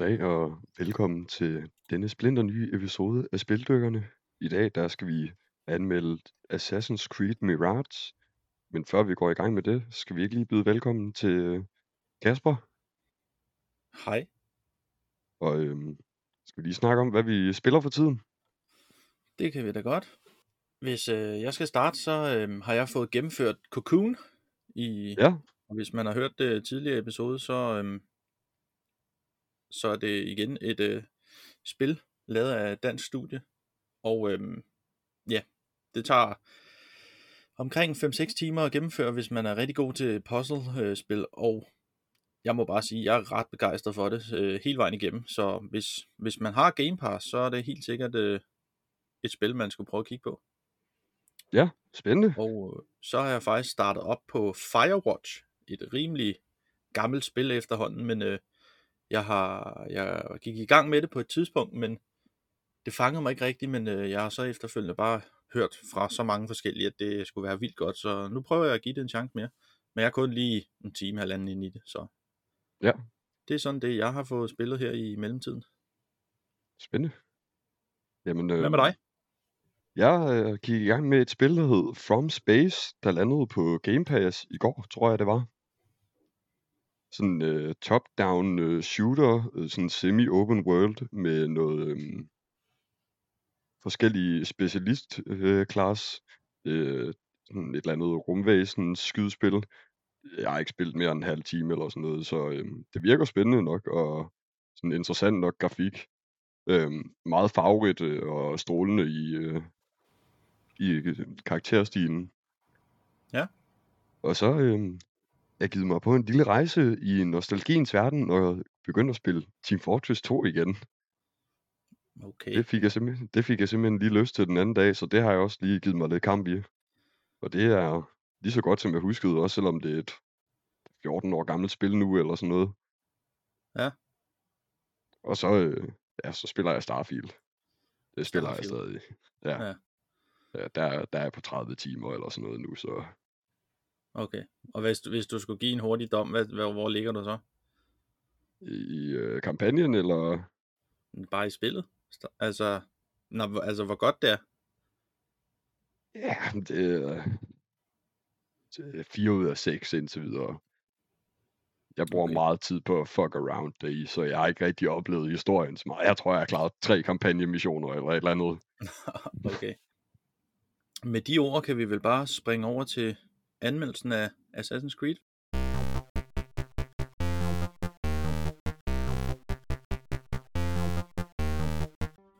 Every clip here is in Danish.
Goddag og velkommen til denne splinter nye episode af Spildykkerne. I dag der skal vi anmelde Assassin's Creed Mirage. Men før vi går i gang med det, skal vi ikke lige byde velkommen til Kasper. Hej. Og øhm, skal vi lige snakke om, hvad vi spiller for tiden? Det kan vi da godt. Hvis øh, jeg skal starte, så øh, har jeg fået gennemført Cocoon. I, Ja, og hvis man har hørt det tidligere episode, så, øh, så er det igen et øh, spil lavet af dansk studie. Og øh, ja, det tager omkring 5-6 timer at gennemføre, hvis man er rigtig god til puzzle-spil. Og jeg må bare sige, at jeg er ret begejstret for det øh, hele vejen igennem. Så hvis, hvis man har Game Pass, så er det helt sikkert øh, et spil, man skulle prøve at kigge på. ja, spændende. Og øh, så har jeg faktisk startet op på Firewatch, et rimelig gammelt spil efterhånden, men øh, jeg har jeg gik i gang med det på et tidspunkt, men det fangede mig ikke rigtigt, men øh, jeg har så efterfølgende bare hørt fra så mange forskellige, at det skulle være vildt godt, så nu prøver jeg at give det en chance mere. Men jeg er kun lige en time, halvanden ind i det, så Ja, det er sådan det, jeg har fået spillet her i mellemtiden. spændende. Jamen, Hvad med øh, dig? jeg øh, gik i gang med et spil, der hed From Space, der landede på Game Pass i går, tror jeg det var. Sådan øh, top-down øh, shooter, øh, sådan semi-open world med noget øh, forskellige specialist øh, class, øh, sådan et eller andet rumvæsen skydespil. Jeg har ikke spillet mere end en halv time eller sådan noget, så øh, det virker spændende nok og sådan interessant nok grafik. Øh, meget farverigt øh, og strålende i, øh, i øh, karakterstilen. Ja, Og så øh, jeg givet mig på en lille rejse i nostalgiens verden og begyndte at spille Team Fortress 2 igen. okay. Det fik, jeg simpelthen, det fik jeg simpelthen lige lyst til den anden dag, så det har jeg også lige givet mig lidt kamp i. Og det er lige så godt, som jeg huskede, også selvom det er et 14 år gammelt spil nu, eller sådan noget. Ja, Og så, øh, ja, så spiller jeg Starfield. Det spiller jeg Starfield. stadig. Ja, Ja, ja der, er- der er jeg på 30 timer eller sådan noget nu, så okay. Og hvis, du- hvis du skulle give en hurtig dom, hvad, hvad, hvor ligger du så? i øh, kampagnen, eller Bare i spillet? Altså, når, altså hvor godt det er? ja, det er, det er 4 ud af 6 indtil videre. Jeg bruger Okay. meget tid på at fuck around det i, så jeg har ikke rigtig oplevet historien så meget. Jeg tror, jeg har klaret tre kampagnemissioner eller et eller andet. okay. Med de ord kan vi vel bare springe over til anmeldelsen af Assassin's Creed.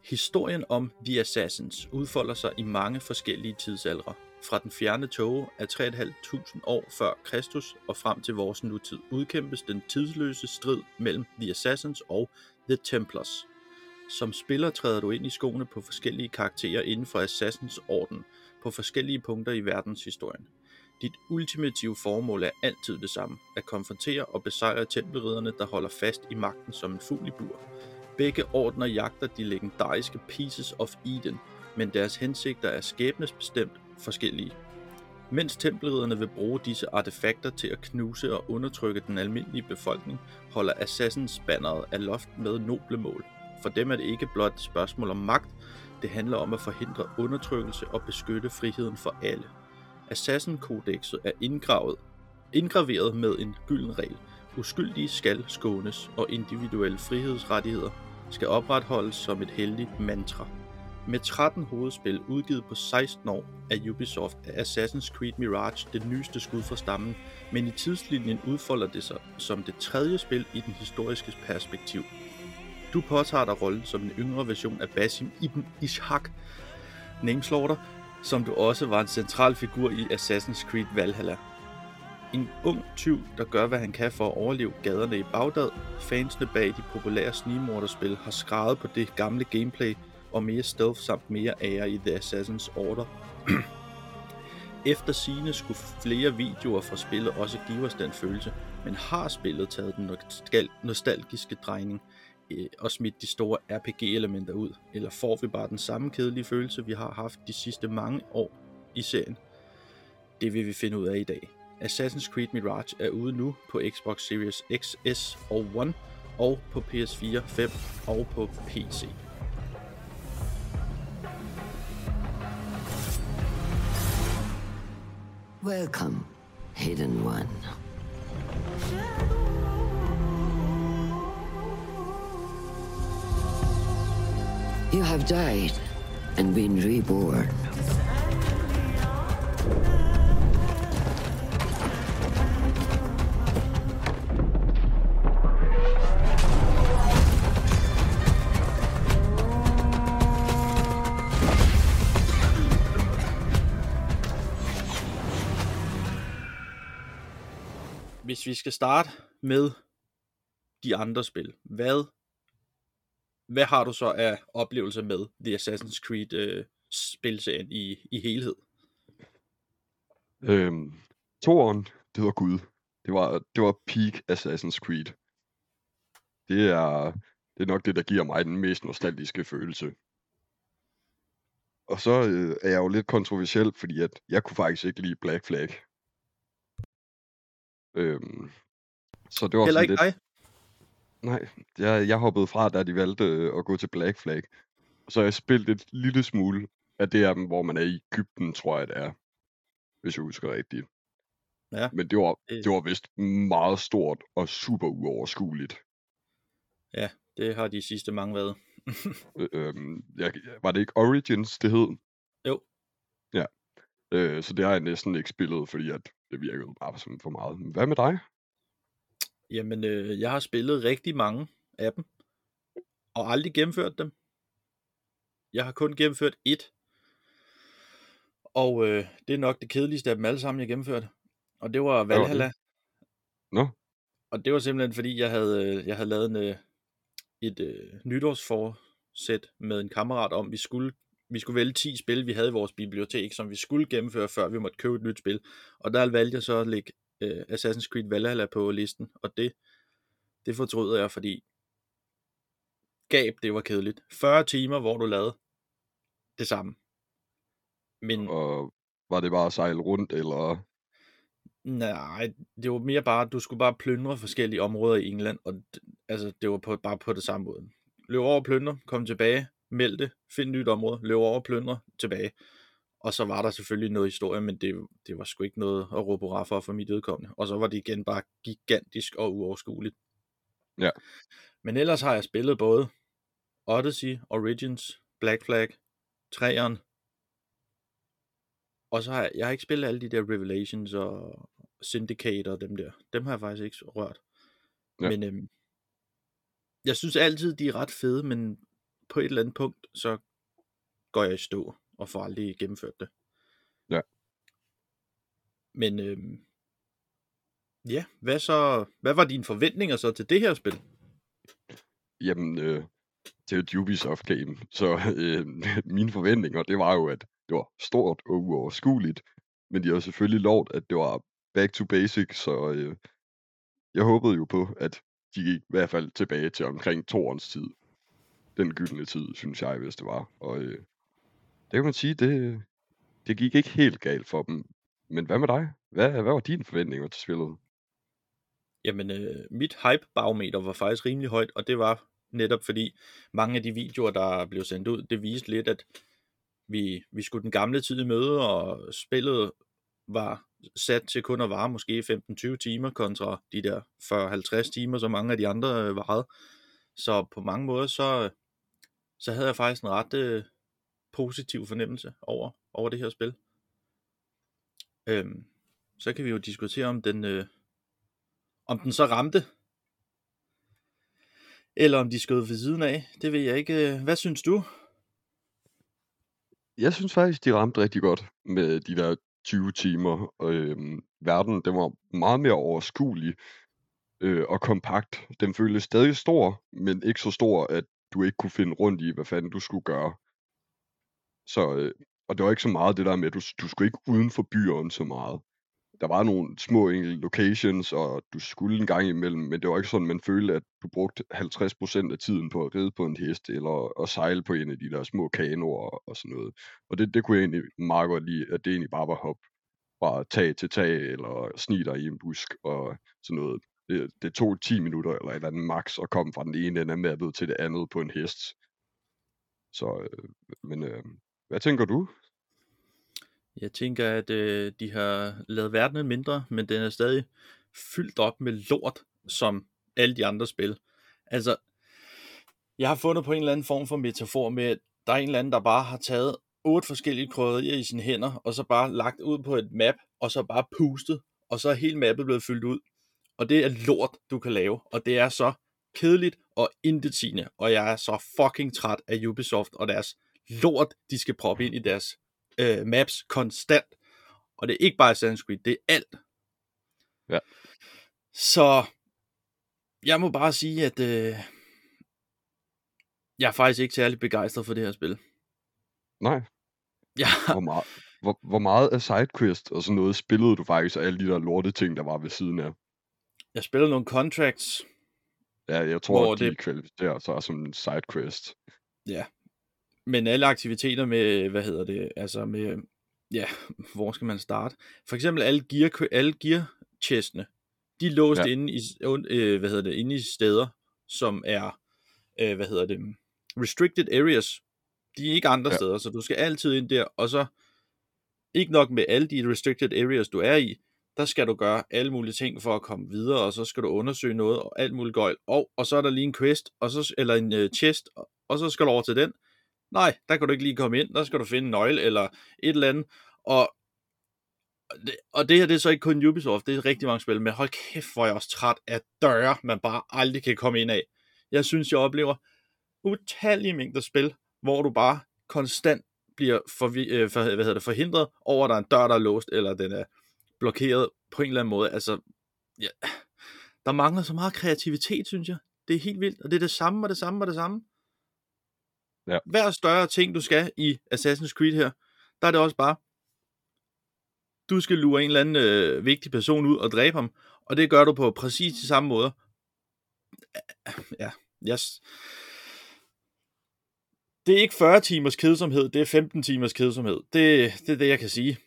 Historien om The Assassins udfolder sig i mange forskellige tidsaldre. Fra den fjerne tåge af 3.500 år før Kristus og frem til vores nutid udkæmpes den tidsløse strid mellem The Assassins og The Templars. Som spiller træder du ind i skoene på forskellige karakterer inden for Assassins orden på forskellige punkter i verdenshistorien. Dit ultimative formål er altid det samme, at konfrontere og besejre tempelridderne, der holder fast i magten som en fugl i bur. Begge ordner jagter de legendariske Pieces of Eden, men deres hensigter er skæbnesbestemt forskellige. Mens tempelridderne vil bruge disse artefakter til at knuse og undertrykke den almindelige befolkning, holder Assassins banneret af loft med noble mål. For dem er det ikke blot et spørgsmål om magt, det handler om at forhindre undertrykkelse og beskytte friheden for alle. Assassin-kodexet er indgravet, indgraveret med en gylden regel. Uskyldige skal skånes, og individuelle frihedsrettigheder skal opretholdes som et heldigt mantra. Med 13 hovedspil udgivet på 16 år af Ubisoft er Assassin's Creed Mirage det nyeste skud fra stammen, men i tidslinjen udfolder det sig som det tredje spil i den historiske perspektiv. Du påtager dig rollen som en yngre version af Basim Ibn Ishaq, Nameslaughter, som du også var en central figur i Assassin's Creed Valhalla. En ung tyv, der gør hvad han kan for at overleve gaderne i Bagdad. Fansene bag de populære snigmorderspil har skrevet på det gamle gameplay og mere stealth samt mere ære i The Assassin's Order. Efter sine skulle flere videoer fra spillet også give os den følelse, men har spillet taget den nostalgiske drejning øh, og smidt de store RPG-elementer ud, eller får vi bare den samme kedelige følelse, vi har haft de sidste mange år i serien? Det vil vi finde ud af i dag. Assassin's Creed Mirage er ude nu på Xbox Series X, S og One, og på PS4, 5 og på PC. Welcome, Hidden One. You have died and been reborn. Hvis vi skal starte med de andre spil, hvad, hvad har du så af oplevelser med The Assassin's Creed øh, spilserien i, i helhed? Øhm, toeren, det var Gud. Det var, det var peak Assassin's Creed. Det er, det er nok det, der giver mig den mest nostalgiske følelse. Og så øh, er jeg jo lidt kontroversiel, fordi at jeg kunne faktisk ikke lide Black Flag. Øhm, så det var Heller ikke lidt... dig? Nej, jeg, jeg hoppede fra, da de valgte øh, at gå til Black Flag. Så jeg spillet et lille smule af det af dem, hvor man er i Ægypten, tror jeg det er. Hvis jeg husker rigtigt. Ja. Men det var, Det- det var vist meget stort og super uoverskueligt. Ja, det har de sidste mange været. Øh, øhm, jeg, var det ikke Origins, det hed? Jo. Ja. Øh, så det har jeg næsten ikke spillet, fordi at det virkede bare som for meget. Men hvad med dig? Jamen, øh, jeg har spillet rigtig mange af dem, og aldrig gennemført dem. Jeg har kun gennemført ét, og øh, det er nok det kedeligste af dem alle sammen, jeg gennemførte. Og det var? Valhalla. Nå, Og det var simpelthen fordi, jeg havde, øh, jeg havde lavet en, øh, et øh, nytårsforsæt med en kammerat om, vi skulle, vi skulle vælge 10 spil, vi havde i vores bibliotek, som vi skulle gennemføre, før vi måtte købe et nyt spil. Og der valgte jeg så at lægge øh, Assassin's Creed Valhalla på listen, og det, det fortryder jeg, fordi gab, det var kedeligt. 40 timer, hvor du lavede det samme. Men og var det bare at sejle rundt, eller... Nej, det var mere bare, at du skulle bare plyndre forskellige områder i England, og altså, det var på, bare på det samme måde. Løb over og plyndre, kom tilbage, meld det, find et nyt område, løb over og plyndre, tilbage. Og så var der selvfølgelig noget historie, men det, det var sgu ikke noget at råbe hurra for for mit udkommende. Og så var det igen bare gigantisk og uoverskueligt. Ja. Men ellers har jeg spillet både Odyssey, Origins, Black Flag, 3'eren, og så har jeg, jeg har ikke spillet alle de der Revelations og Syndicate og dem der. Dem har jeg faktisk ikke rørt. Ja. Men øhm, jeg synes altid, de er ret fede, men på et eller andet punkt, så går jeg i stå og får aldrig gennemført det. Ja. Men øhm, ja, hvad så? Hvad var dine forventninger så til det her spil? Jamen, øh, det er jo et Ubisoft game, så øh, mine forventninger, det var jo, at det var stort og uoverskueligt, men de har selvfølgelig lovt, at det var back to basic, så øh, jeg håbede jo på, at de gik i hvert fald tilbage til omkring toårens tid. Den gyldne tid, synes jeg, hvis det var. Og øh, det kan man sige, det, det gik ikke helt galt for dem. Men hvad med dig? Hvad, hvad var dine forventninger til spillet? Jamen, øh, mit hype-barometer var faktisk rimelig højt, og det var netop fordi mange af de videoer, der blev sendt ud, det viste lidt, at vi, vi skulle den gamle tid i møde, og spillet var sat til kun at vare måske 15-20 timer kontra de der 40-50 timer, som mange af de andre øh, varede. Så på mange måder, så, så havde jeg faktisk en ret øh, positiv fornemmelse over, over det her spil. Øhm, så kan vi jo diskutere, om den, øh, om den så ramte, eller om de skød ved siden af. Det ved jeg ikke. Hvad synes du? Jeg synes faktisk, de ramte rigtig godt med de der 20 timer. Øhm, verden, den var meget mere overskuelig øh, og kompakt. Den føltes stadig stor, men ikke så stor, at du ikke kunne finde rundt i, hvad fanden du skulle gøre. Så, øh, og det var ikke så meget det der med, at du, du skulle ikke uden for byerne så meget. Der var nogle små enkelte locations, og du skulle en gang imellem, men det var ikke sådan, man følte, at du brugte 50% af tiden på at ride på en hest, eller at sejle på en af de der små kanoer og, og sådan noget. Og det, det kunne jeg egentlig meget godt lide, at det egentlig bare var hop fra tag til tag, eller snige dig i en busk og sådan noget. Det, det tog 10 minutter eller et eller andet max at komme fra den ene ende af mappet til det andet på en hest. Så, øh, men øh, hvad tænker du? Jeg tænker, at øh, de har lavet verdenen mindre, men den er stadig fyldt op med lort, som alle de andre spil. Altså, jeg har fundet på en eller anden form for metafor med, at der er en eller anden, der bare har taget otte forskellige krydderier i sine hænder, og så bare lagt ud på et map, og så bare pustet, og så er hele mappet blevet fyldt ud. Og det er lort, du kan lave, og det er så kedeligt og intetsigende, og jeg er så fucking træt af Ubisoft og deres lort, de skal proppe ind i deres øh, maps konstant. Og det er ikke bare Assassin's Creed, det er alt. Ja. Så jeg må bare sige, at øh, jeg er faktisk ikke særlig begejstret for det her spil. Nej. Ja, Hvor meget, hvor, hvor meget af sidequest og sådan noget spillede du faktisk af alle de der lorte ting, der var ved siden af? jeg spillede nogle contracts, Ja, jeg tror, at de det- kvalificerer sig som en sidequest. Men alle aktiviteter med, hvad hedder det, altså med, ja, hvor skal man starte? For eksempel alle gear, alle gear chestene, de er låst Ja. inde i, øh, hvad hedder det, inde i steder, som er, øh, hvad hedder det, restricted areas. De er ikke andre Ja. steder, så du skal altid ind der, og så ikke nok med alle de restricted areas, du er i, der skal du gøre alle mulige ting for at komme videre, og så skal du undersøge noget, og alt muligt gøjl. Og, og så er der lige en quest, og så, eller en uh, chest, og, og så skal du over til den. Nej, der kan du ikke lige komme ind, der skal du finde en nøgle, eller et eller andet. Og, og det, og det her, det er så ikke kun Ubisoft, det er rigtig mange spil, men hold kæft, hvor er jeg også træt af døre, man bare aldrig kan komme ind af. Jeg synes, jeg oplever utallige mængder spil, hvor du bare konstant bliver forvi- øh, for, hvad hedder det, forhindret over, at der er en dør, der er låst, eller den er blokeret på en eller anden måde. Altså, ja, der mangler så meget kreativitet, synes jeg. Det er helt vildt, og det er det samme, og det samme, og det samme. Ja. Hver større ting, du skal i Assassin's Creed her, der er det også bare, du skal lure en eller anden øh, vigtig person ud og dræbe ham, og det gør du på præcis de samme måder. Ja, yes. Det er ikke 40 timers kedsomhed, det er 15 timers kedsomhed. Det, det er det, jeg kan sige.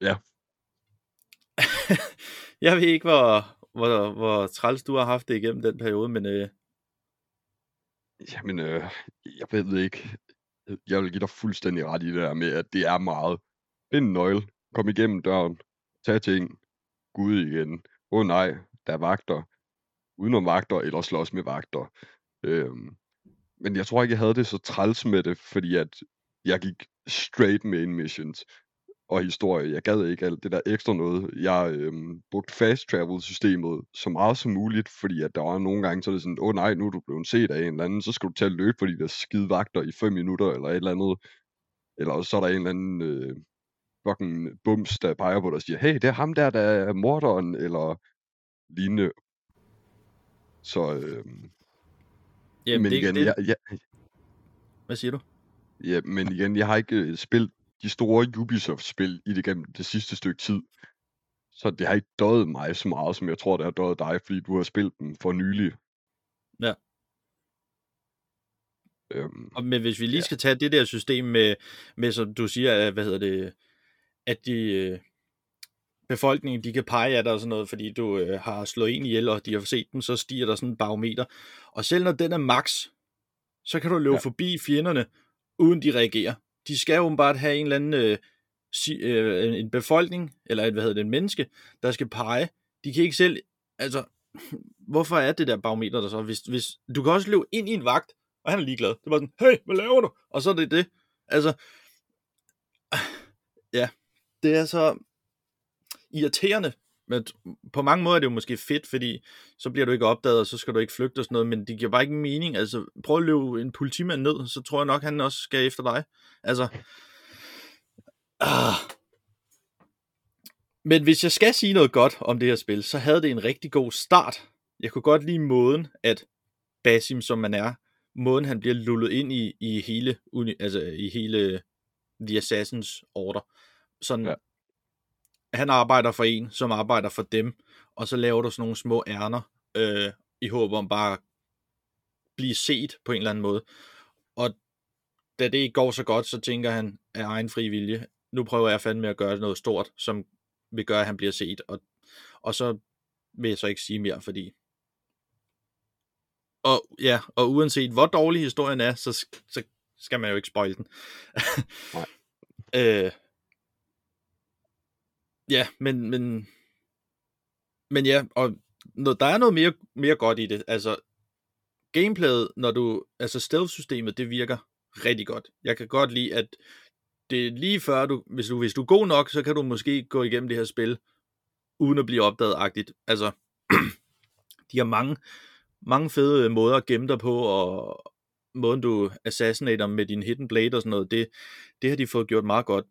Ja. jeg ved ikke, hvor, hvor, hvor træls du har haft det igennem den periode, men øh, Jamen, øh, jeg ved ikke. Jeg vil give dig fuldstændig ret i det der med, at det er meget. Find en nøgle, kom igennem døren, tag ting, gå ud igen. Åh oh, nej, der er vagter. Udenom vagter, eller slås med vagter. Øhm, men jeg tror ikke, jeg havde det så træls med det, fordi at jeg gik straight main missions og historie. Jeg gad ikke alt det der ekstra noget. Jeg øhm, brugte fast travel systemet så meget som muligt, fordi at der var nogle gange, så er det sådan, åh oh, nej, nu er du blevet set af en eller anden, så skal du til at løbe for de der skide vagter i 5 minutter, eller et eller andet. Eller så er der en eller anden øh, fucking bums, der peger på dig og siger, hey, det er ham der, der er morderen, eller lignende. Så, øh, jamen, men det, igen, det, jeg, jeg, hvad siger du? Ja, men igen, jeg har ikke øh, spillet de store Ubisoft-spil i det gennem det sidste stykke tid. Så det har ikke døjet mig så meget, som jeg tror, det har døjet dig, fordi du har spillet dem for nylig. Ja. Øhm, Og, men hvis vi lige Ja. skal tage det der system med, med som du siger, hvad hedder det, at de, øh, befolkningen, de kan pege af dig og sådan noget, fordi du øh, har slået en ihjel, og de har set dem, så stiger der sådan en barometer. Og selv når den er max, så kan du løbe ja. forbi fjenderne, uden de reagerer. De skal åbenbart have en eller anden øh, si, øh, en befolkning, eller et, hvad hedder det, en menneske, der skal pege. De kan ikke selv, altså, hvorfor er det der barometer der så? Hvis, hvis, du kan også løbe ind i en vagt, og han er ligeglad. Det var sådan, hey, hvad laver du? Og så er det det. Altså, ja, det er så irriterende. Men på mange måder er det jo måske fedt, fordi så bliver du ikke opdaget, og så skal du ikke flygte og sådan noget, men det giver bare ikke mening. Altså, prøv at løbe en politimand ned, så tror jeg nok, han også skal efter dig. Altså, ah. Men hvis jeg skal sige noget godt om det her spil, så havde det en rigtig god start. Jeg kunne godt lide måden, at Basim, som man er, måden han bliver lullet ind i, i hele, uni, altså i hele The Assassins Order. Sådan, Ja han arbejder for en, som arbejder for dem, og så laver du sådan nogle små ærner, øh, i håb om bare at blive set på en eller anden måde. Og da det ikke går så godt, så tænker han af egen fri vilje, nu prøver jeg fandme at gøre noget stort, som vil gøre, at han bliver set. Og, og så vil jeg så ikke sige mere, fordi... Og ja, og uanset hvor dårlig historien er, så, så skal man jo ikke spoil den. Nej. øh, ja, men, men, men ja, og når der er noget mere, mere godt i det. Altså, gameplayet, når du, altså stealth-systemet, det virker rigtig godt. Jeg kan godt lide, at det er lige før, du, hvis, du, hvis du er god nok, så kan du måske gå igennem det her spil, uden at blive opdaget-agtigt. Altså, de har mange, mange fede måder at gemme dig på, og måden du assassinater med din hidden blade og sådan noget, det, det har de fået gjort meget godt.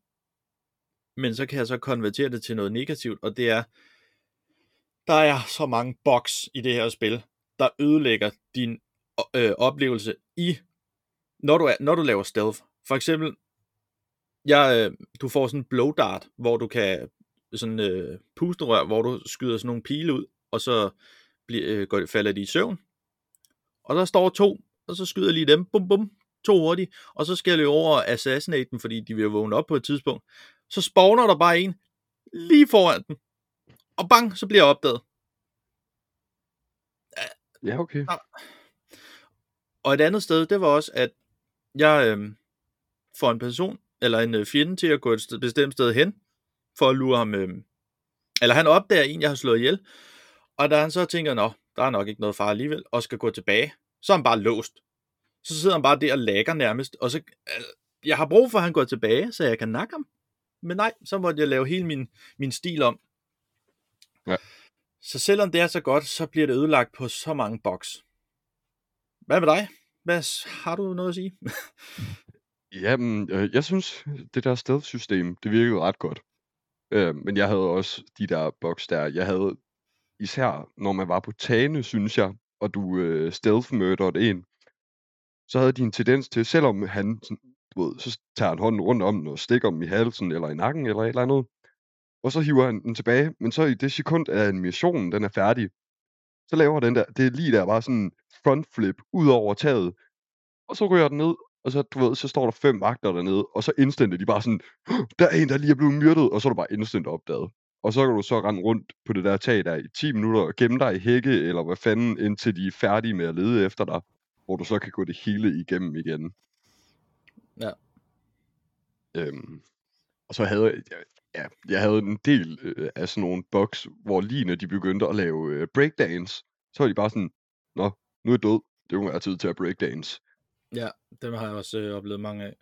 Men så kan jeg så konvertere det til noget negativt, og det er, der er så mange boks i det her spil, der ødelægger din øh, oplevelse i, når du, er, når du laver stealth. For eksempel, jeg, øh, du får sådan en blow dart, hvor du kan, sådan øh, pusterør, hvor du skyder sådan nogle pile ud, og så bliver, øh, går, falder de i søvn. Og der står to, og så skyder jeg lige dem, bum bum, to hurtigt, og så skal jeg løbe over og assassinate dem, fordi de vil vågne op på et tidspunkt. Så spawner der bare en lige foran dem, og bang, så bliver jeg opdaget. Ja, okay. Og et andet sted, det var også, at jeg øh, får en person, eller en øh, fjende til at gå et sted, bestemt sted hen, for at lure ham, øh, eller han opdager en, jeg har slået ihjel, og da han så tænker, nå, der er nok ikke noget far alligevel, og skal gå tilbage, så er han bare låst. Så sidder han bare der og lægger nærmest, og så, øh, jeg har brug for, at han går tilbage, så jeg kan nakke ham. Men nej, så måtte jeg lave hele min, min stil om. Ja. Så selvom det er så godt, så bliver det ødelagt på så mange boks. Hvad med dig? Hvad, har du noget at sige? Jamen, øh, jeg synes, det der stealth-system, det virkede ret godt. Øh, men jeg havde også de der boks der. Jeg havde især, når man var på tagene, synes jeg, og du øh, stealth murderede en, så havde de en tendens til, selvom han, sådan, du ved, så tager han hånden rundt om den og stikker dem i halsen eller i nakken eller et eller andet, og så hiver han den tilbage, men så i det sekund, at animationen den er færdig, så laver den der, det er lige der bare sådan front flip ud over taget, og så ryger den ned, og så, du ved, så står der fem vagter dernede, og så instant de bare sådan, der er en, der lige er blevet myrdet, og så er du bare instant opdaget. Og så kan du så rende rundt på det der tag der i 10 minutter og gemme dig i hække, eller hvad fanden, indtil de er færdige med at lede efter dig, hvor du så kan gå det hele igennem igen. Ja. Øhm, og så havde jeg, ja, jeg havde en del øh, af sådan nogle bugs, hvor lige når de begyndte at lave øh, breakdance, så var de bare sådan, nå, nu er jeg død, det må være tid til at breakdance. Ja, dem har jeg også øh, oplevet mange af.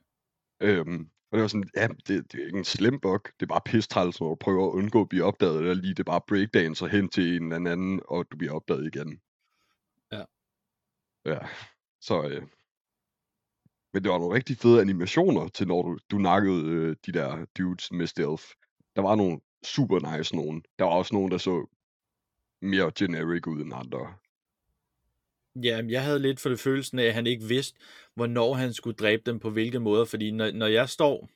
Øhm, og det var sådan, ja, det, det er ikke en slem bug, det er bare pistræls, når du prøver at undgå at blive opdaget, eller lige det er bare breakdancer hen til en eller anden, og du bliver opdaget igen. Ja. Ja, så... Øh, men det var nogle rigtig fede animationer til, når du, du nakkede øh, de der dudes med stealth. Der var nogle super nice nogen. Der var også nogen, der så mere generic ud end andre. Ja, jeg havde lidt for det følelsen af, at han ikke vidste, hvornår han skulle dræbe dem på hvilke måder, fordi når, når jeg står,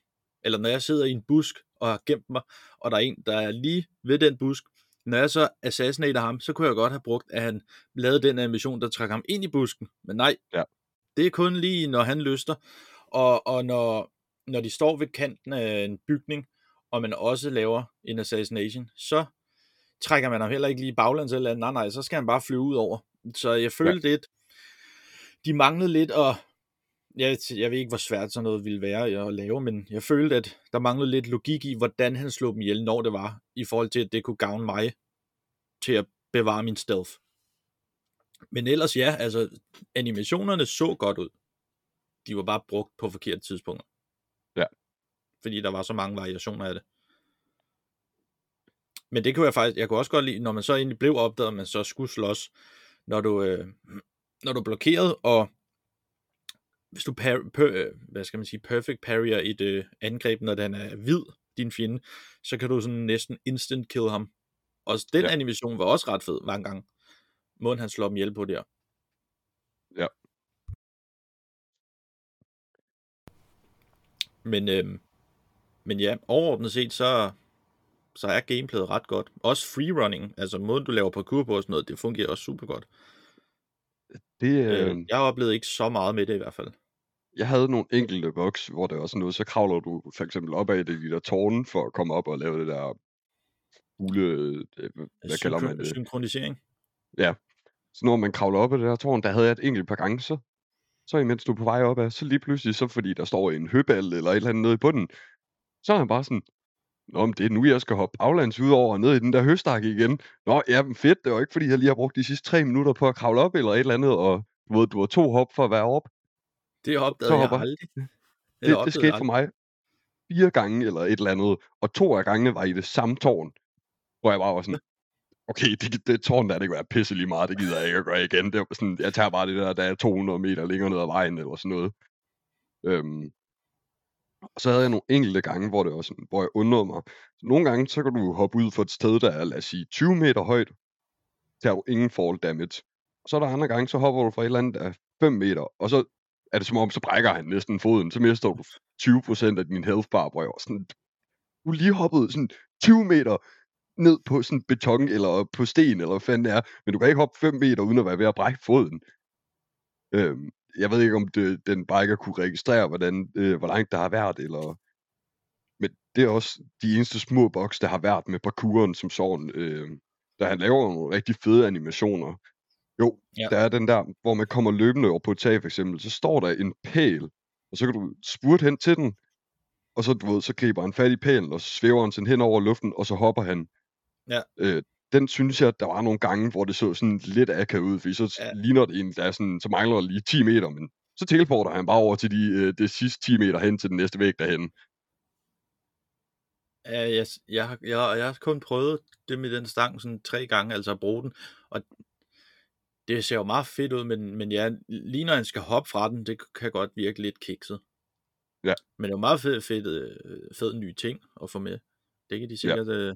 eller når jeg sidder i en busk og har gemt mig, og der er en, der er lige ved den busk, når jeg så assassinater ham, så kunne jeg godt have brugt, at han lavede den animation, der trækker ham ind i busken. Men nej, Ja. Det er kun lige, når han lyster. Og, og når, når de står ved kanten af en bygning, og man også laver en assassination, så trækker man ham heller ikke lige baglands eller andet. Nej, nej, så skal han bare flyve ud over. Så jeg følte lidt, de manglede lidt, og jeg, jeg ved ikke, hvor svært sådan noget ville være at lave, men jeg følte, at der manglede lidt logik i, hvordan han slog dem ihjel, når det var, i forhold til, at det kunne gavne mig til at bevare min stealth. Men ellers ja, altså animationerne så godt ud. De var bare brugt på forkerte tidspunkter. Ja. Fordi der var så mange variationer af det. Men det kunne jeg faktisk, jeg kunne også godt lide, når man så egentlig blev opdaget, at man så skulle slås, når du, øh, når du er blokeret, og hvis du par, per, øh, hvad skal man sige, perfect parrier et øh, angreb, når den er hvid, din fjende, så kan du sådan næsten instant kill ham. Og den ja. animation var også ret fed mange gange. Måden han slår dem ihjel på der. Ja. Men, øh, men ja, overordnet set, så, så er gameplayet ret godt. Også freerunning, altså måden du laver parkour på og sådan noget, det fungerer også super godt. Det, Øh, øh, jeg har oplevet ikke så meget med det i hvert fald. jeg havde nogle enkelte bugs, hvor det var sådan noget, så kravler du for eksempel op ad det, de der tårne for at komme op og lave det der hule, øh, hvad kalder man det? Synkronisering. Ja. Så når man kravler op ad det her tårn, der havde jeg et enkelt par gange, så, så imens du er på vej op ad, så lige pludselig, så fordi der står en høbal eller et eller andet nede i bunden, så er han bare sådan, Nå, men det er nu, jeg skal hoppe baglands ud over ned i den der høstakke igen. Nå, ja, men fedt, det var ikke, fordi jeg lige har brugt de sidste tre minutter på at kravle op eller et eller andet, og du ved, du har to hop for at være op. Det opdagede Så jeg hopper- aldrig. Det, Eller det opdagede skete for aldrig. mig fire gange eller et eller andet, og to af gangene var i det samme tårn, hvor jeg bare var sådan, okay, det, det tårn der, det kan være pisse lige meget, det gider jeg ikke at gøre igen. Det var sådan, jeg tager bare det der, der er 200 meter længere ned ad vejen, eller sådan noget. Øhm, og så havde jeg nogle enkelte gange, hvor, det var sådan, hvor jeg undrede mig. Så nogle gange, så kan du hoppe ud for et sted, der er, lad os sige, 20 meter højt, der har du ingen fall damage. Og så er der andre gange, så hopper du fra et eller andet, der er 5 meter, og så er det som om, så brækker han næsten foden, så mister du 20% af din health bar, hvor jeg var sådan, du lige hoppet sådan 20 meter ned på sådan beton, eller på sten, eller hvad fanden det er, men du kan ikke hoppe 5 meter, uden at være ved at brække foden. Øhm, jeg ved ikke, om det, den bare ikke kunne registrere, hvordan, øh, hvor langt der har været, eller... Men det er også de eneste små boks, der har været med parkouren som sådan. Øh, da han laver nogle rigtig fede animationer. Jo, ja. der er den der, hvor man kommer løbende over på et tag for eksempel, så står der en pæl, og så kan du spurte hen til den, og så, du ved, så griber han fat i pælen, og så svæver han sådan hen over luften, og så hopper han. Ja. Øh, den synes jeg, der var nogle gange, hvor det så sådan lidt akavet ud, fordi så Ja. ligner det en, der er sådan, så mangler lige 10 meter, men så teleporter han bare over til de, øh, det sidste 10 meter hen til den næste væg derhen. Ja, jeg, jeg, har- jeg, jeg har kun prøvet det med den stang sådan tre gange, altså at bruge den, og det ser jo meget fedt ud, men, men ja, lige når han skal hoppe fra den, det kan godt virke lidt kikset. Ja. Men det er jo meget fed, fed, øh, fed nye ting at få med. Det kan de sikkert ja. øh,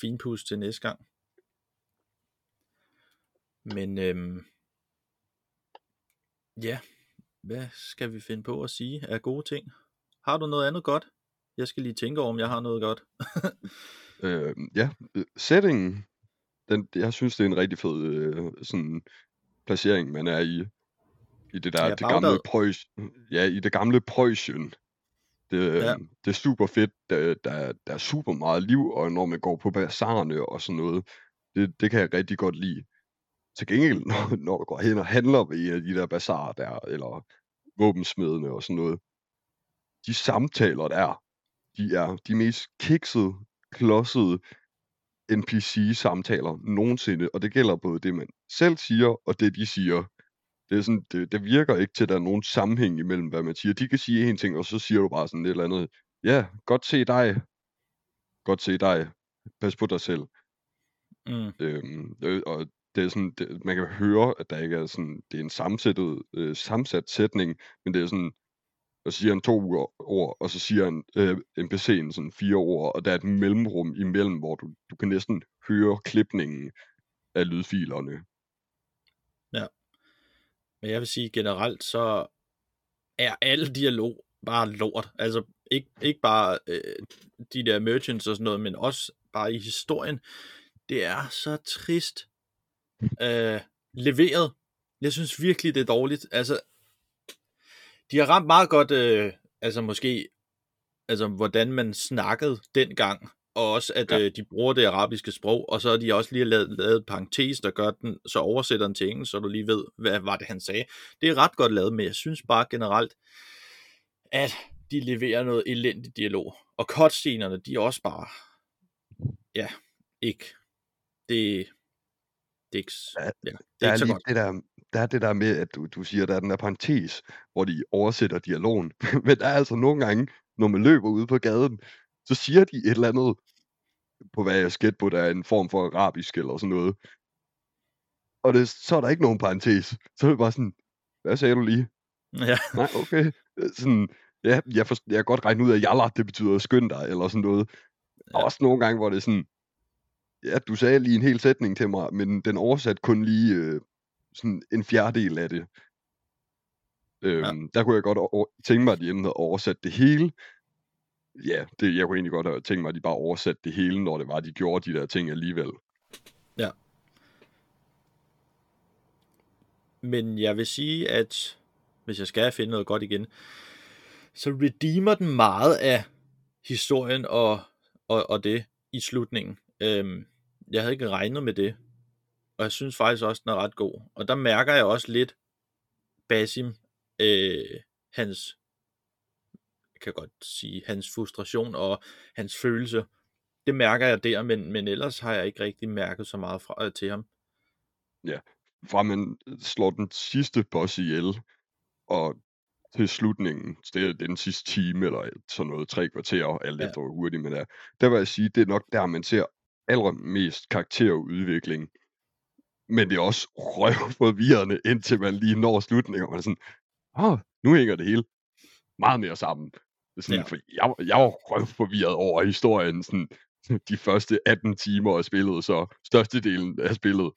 finpudse til næste gang. Men øhm, ja, hvad skal vi finde på at sige af gode ting? Har du noget andet godt? Jeg skal lige tænke over, om jeg har noget godt. Øh, ja, settingen, den, jeg synes, det er en rigtig fed øh, sådan, placering, man er i. I det der, Ja, det gamle. Preussen. Ja, i det gamle Preussen. Det, øh, Ja. det er super fedt. Der, der, der er super meget liv, og når man går på bazarerne og sådan noget, det, det kan jeg rigtig godt lide. Til gengæld, når, når du går hen og handler ved en af de der bazarer der, eller våbensmedene og sådan noget, de samtaler der, de er de mest kiksede, klodsede NPC-samtaler nogensinde, og det gælder både det, man selv siger, og det, de siger. Det, er sådan, det, det virker ikke til, at der er nogen sammenhæng imellem, hvad man siger. De kan sige en ting, og så siger du bare sådan et eller andet, ja, godt se dig, godt se dig, pas på dig selv. Mm. Øhm, øh, og det er sådan, det, man kan høre, at der ikke er sådan, det er en sammensættet, øh, sammensat sætning, men det er sådan, og så siger han to ord, ord og så siger han øh, NPC'en sådan fire ord, og der er et mellemrum imellem, hvor du, du kan næsten høre klipningen af lydfilerne. Men jeg vil sige generelt, så er al dialog bare lort. Altså ikke, ikke bare øh, de der merchants og sådan noget, men også bare i historien. Det er så trist øh, leveret. Jeg synes virkelig, det er dårligt. Altså, de har ramt meget godt, øh, altså måske, altså hvordan man snakkede dengang, og også at Ja. øh, de bruger det arabiske sprog, og så har de også lige lavet, lavet et parentes, der gør den, så oversætter den til engelsk, så du lige ved, hvad var det, han sagde. Det er ret godt lavet, men jeg synes bare generelt, at de leverer noget elendig dialog. Og cutscenerne, de er også bare, ja, ikke. Det, det er ikke, Ja, det er Der ikke så godt. det der, der er det der med, at du, du siger, der er den der parentes, hvor de oversætter dialogen. Men der er altså nogle gange, når man løber ude på gaden, så siger de et eller andet, på hvad jeg skæt på, der er en form for arabisk eller sådan noget. Og det, så er der ikke nogen parentes. Så er det bare sådan, hvad sagde du lige? Ja, Nej, okay. Sådan, ja, jeg, forst- jeg kan godt regne ud, at jalla, det betyder skynd dig, eller sådan noget. Ja. Ja. Også nogle gange, hvor det er sådan, ja, du sagde lige en hel sætning til mig, men den oversat kun lige øh, sådan en fjerdedel af det. Øhm, Der kunne jeg godt over- tænke mig, at de havde oversat det hele. Ja, det, jeg kunne egentlig godt have tænkt mig, at de bare oversatte det hele, når det var, de gjorde de der ting alligevel. Ja. Men jeg vil sige, at hvis jeg skal finde noget godt igen, så redeemer den meget af historien og, og, og det i slutningen. Øhm, jeg havde ikke regnet med det, og jeg synes faktisk også, den er ret god. Og der mærker jeg også lidt Basim, øh, hans, kan godt sige, hans frustration og hans følelse. Det mærker jeg der, men, men ellers har jeg ikke rigtig mærket så meget fra, øh, til ham. Fra man slår den sidste boss ihjel, og til slutningen, det er den sidste time, eller sådan noget, tre kvarter, alt Ja. efter hvor hurtigt man er, der vil jeg sige, det er nok der, man ser allermest karakterudvikling. Men det er også røvforvirrende, indtil man lige når slutningen, og man er sådan, åh, nu hænger det hele meget mere sammen. Sådan, Ja. ja. for jeg, jeg var røvforvirret over historien, sådan, de første 18 timer af spillet, så størstedelen af spillet.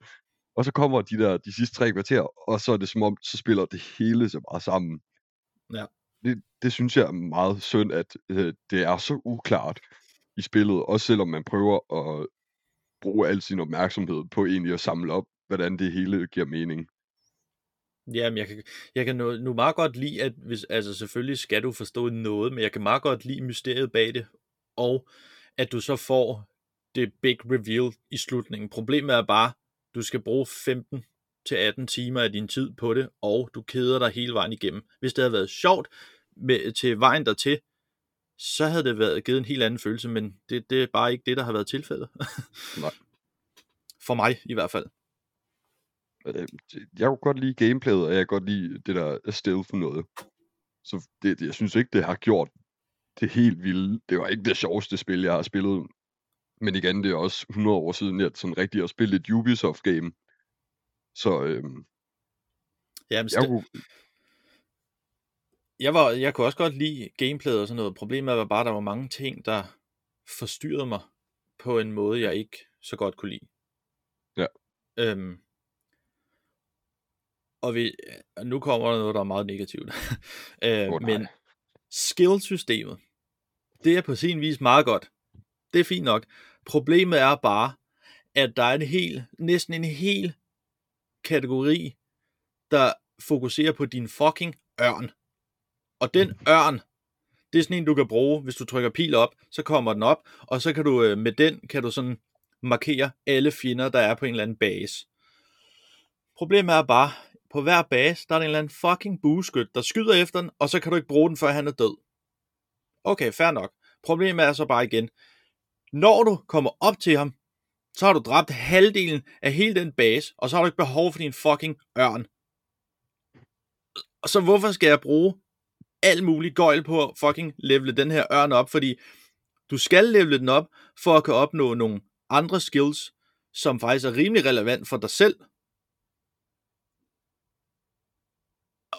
Og så kommer de der de sidste tre kvarter, og så er det som om, så spiller det hele så bare sammen. Ja. Det, det synes jeg er meget synd, at øh, det er så uklart i spillet, også selvom man prøver at bruge al sin opmærksomhed på egentlig at samle op, hvordan det hele giver mening. Jamen, jeg kan, jeg kan nu, nu meget godt lide, at hvis, altså selvfølgelig skal du forstå noget, men jeg kan meget godt lide mysteriet bag det, og at du så får det big reveal i slutningen. Problemet er bare, du skal bruge 15 til 18 timer af din tid på det, og du keder dig hele vejen igennem. Hvis det havde været sjovt med, til vejen dertil, så havde det været givet en helt anden følelse, men det, det er bare ikke det, der har været tilfældet. Nej. For mig i hvert fald. Øh, Jeg kunne godt lide gameplayet, og jeg kan godt lide det der stealth noget. Så det, det, jeg synes ikke, det har gjort det helt vilde. Det var ikke det sjoveste spil, jeg har spillet. Men igen, det er også 100 år siden, jeg sådan rigtig har spillet et Ubisoft-game. Så øhm, Jamen, jeg kunne, jeg, var, jeg kunne også godt lide gameplayet og sådan noget. Problemet var bare, at der var mange ting, der forstyrrede mig på en måde, jeg ikke så godt kunne lide. Ja. Øhm, og, vi, og nu kommer der noget, der er meget negativt. øh, nej. men skill-systemet, det er på sin vis meget godt. Det er fint nok. Problemet er bare, at der er en hel, næsten en hel kategori, der fokuserer på din fucking ørn. Og den ørn, det er sådan en, du kan bruge, hvis du trykker pil op, så kommer den op, og så kan du øh, med den, kan du sådan markere alle fjender, der er på en eller anden base. Problemet er bare, på hver base, der er der en eller anden fucking bueskyt, der skyder efter den, og så kan du ikke bruge den, før han er død. Okay, fair nok. Problemet er så bare igen, når du kommer op til ham, så har du dræbt halvdelen af hele den base, og så har du ikke behov for din fucking ørn. Og så hvorfor skal jeg bruge alt muligt gøjl på at fucking levele den her ørn op, fordi du skal levele den op, for at kunne opnå nogle andre skills, som faktisk er rimelig relevant for dig selv.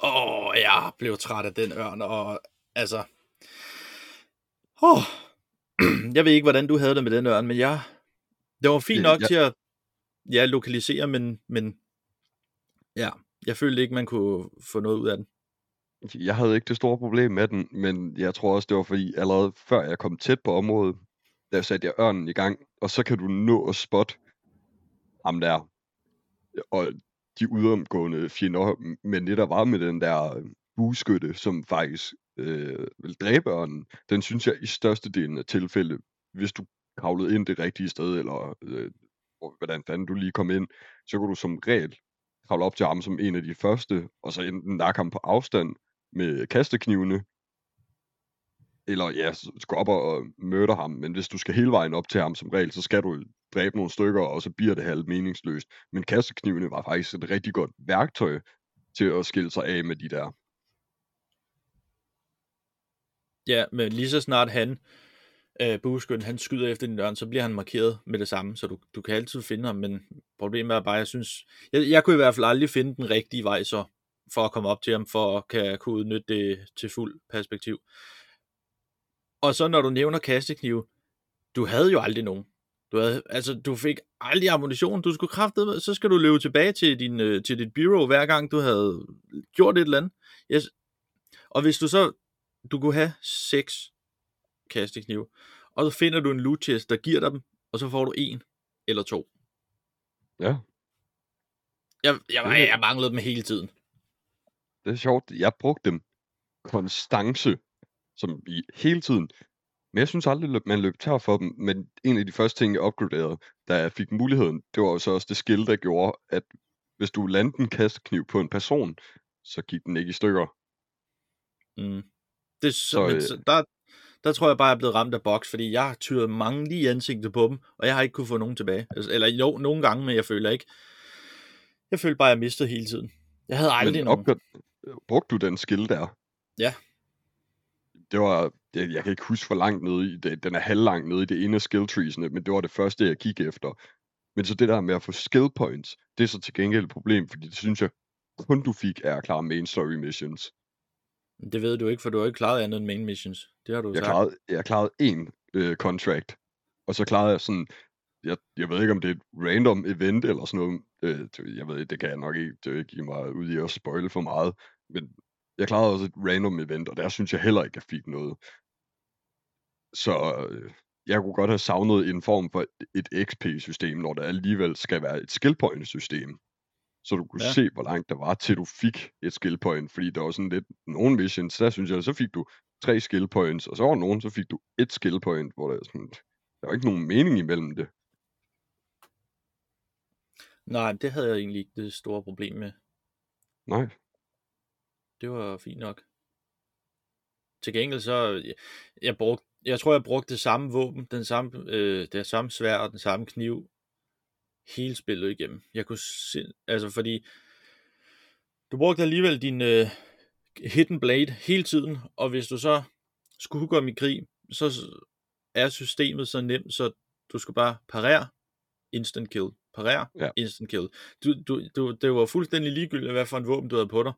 Åh, jeg blev træt af den ørn, og altså... Åh, jeg ved ikke, hvordan du havde det med den ørn, men jeg... Det var fint Det- nok jeg- til at ja, lokalisere, men, men ja, jeg følte ikke, man kunne få noget ud af den. jeg havde ikke det store problem med den, men jeg tror også, det var fordi, allerede før jeg kom tæt på området, der satte jeg ørnen i gang, og så kan du nå at spotte ham der, og de udomgående fjender, men det der var med den der øh, bueskytte, som faktisk øh, vil dræbe ånden, den synes jeg i størstedelen af tilfælde, hvis du kavlede ind det rigtige sted, eller øh, hvordan fanden du lige kom ind, så kunne du som regel kravle op til ham som en af de første, og så enten nakke ham på afstand med kasteknivene, eller ja, så gå op og mørde ham, men hvis du skal hele vejen op til ham som regel, så skal du dræbe nogle stykker, og så bliver det halvt meningsløst. Men kasteknivene var faktisk et rigtig godt værktøj til at skille sig af med de der. Ja, men lige så snart han, øh, bueskytten, han skyder efter din døren, så bliver han markeret med det samme, så du, du kan altid finde ham, men problemet er bare, jeg synes, jeg, jeg kunne i hvert fald aldrig finde den rigtige vej så, for at komme op til ham, for at kan, kunne udnytte det til fuld perspektiv. Og så når du nævner kasteknive, du havde jo aldrig nogen. Du, havde, altså, du fik aldrig ammunition. Du skulle kraftedeme, så skal du løbe tilbage til, din, øh, til dit bureau, hver gang du havde gjort et eller andet. Yes. Og hvis du så, du kunne have seks kasteknive, og så finder du en loot chest, der giver dig dem, og så får du en eller to. Ja, Jeg, jeg, jeg, jeg manglede dem hele tiden. det er sjovt. Jeg brugte dem konstance, som i hele tiden. Men jeg synes aldrig, man løb tør for dem. Men en af de første ting, jeg opgraderede, da jeg fik muligheden, det var jo så også det skill, der gjorde, at hvis du landede en kastekniv på en person, så gik den ikke i stykker. Mm. Det, så, Så, men, øh, så, der, der tror jeg bare, jeg er blevet ramt af boks, fordi jeg har tyret mange lige i ansigtet på dem, og jeg har ikke kunne få nogen tilbage. Altså, Eller jo, nogle gange, men jeg føler ikke. Jeg føler bare, at jeg mistede hele tiden. Jeg havde aldrig Men nogen. opgør... brugte du den skill der? Ja. Det var, jeg, jeg kan ikke huske, hvor langt nede i det, den er halvlang nede i det ene skill treesne, men det var det første, jeg kiggede efter. Men så det der med at få skill points, det er så til gengæld et problem, fordi det synes jeg kun du fik af at klare main story missions. Det ved du ikke, for du har ikke klaret andet end main missions. Det har du Jeg sagt. klarede, jeg klarede én øh, contract, og så klarede jeg sådan, jeg, jeg ved ikke om det er et random event eller sådan noget, øh, jeg ved det kan jeg nok ikke, det ikke give mig ud i at spoile for meget, men jeg klarede også et random event, og der synes jeg heller ikke, jeg fik noget. Så øh, jeg kunne godt have savnet en form for et XP-system, når der alligevel skal være et skill point-system. Så du kunne Ja. se, hvor langt der var, til du fik et skill point. Fordi der var sådan lidt, nogle missions, der synes jeg, så fik du tre skill points, og så var nogen, så fik du et skill point, hvor der, er sådan, der var ikke nogen mening imellem det. Nej, det havde jeg egentlig ikke det store problem med. Nej, Det var fint nok. Til gengæld så, jeg, jeg, brugte, jeg tror, jeg brugte det samme våben, den samme, øh, det samme svær og den samme kniv, hele spillet igennem. Jeg kunne se, altså fordi, du brugte alligevel din øh, hidden blade hele tiden, og hvis du så skulle komme i krig, så er systemet så nemt, så du skal bare parere, instant kill, parere, Ja. instant kill. Du, du, du, det var fuldstændig ligegyldigt, hvad for en våben du havde på dig.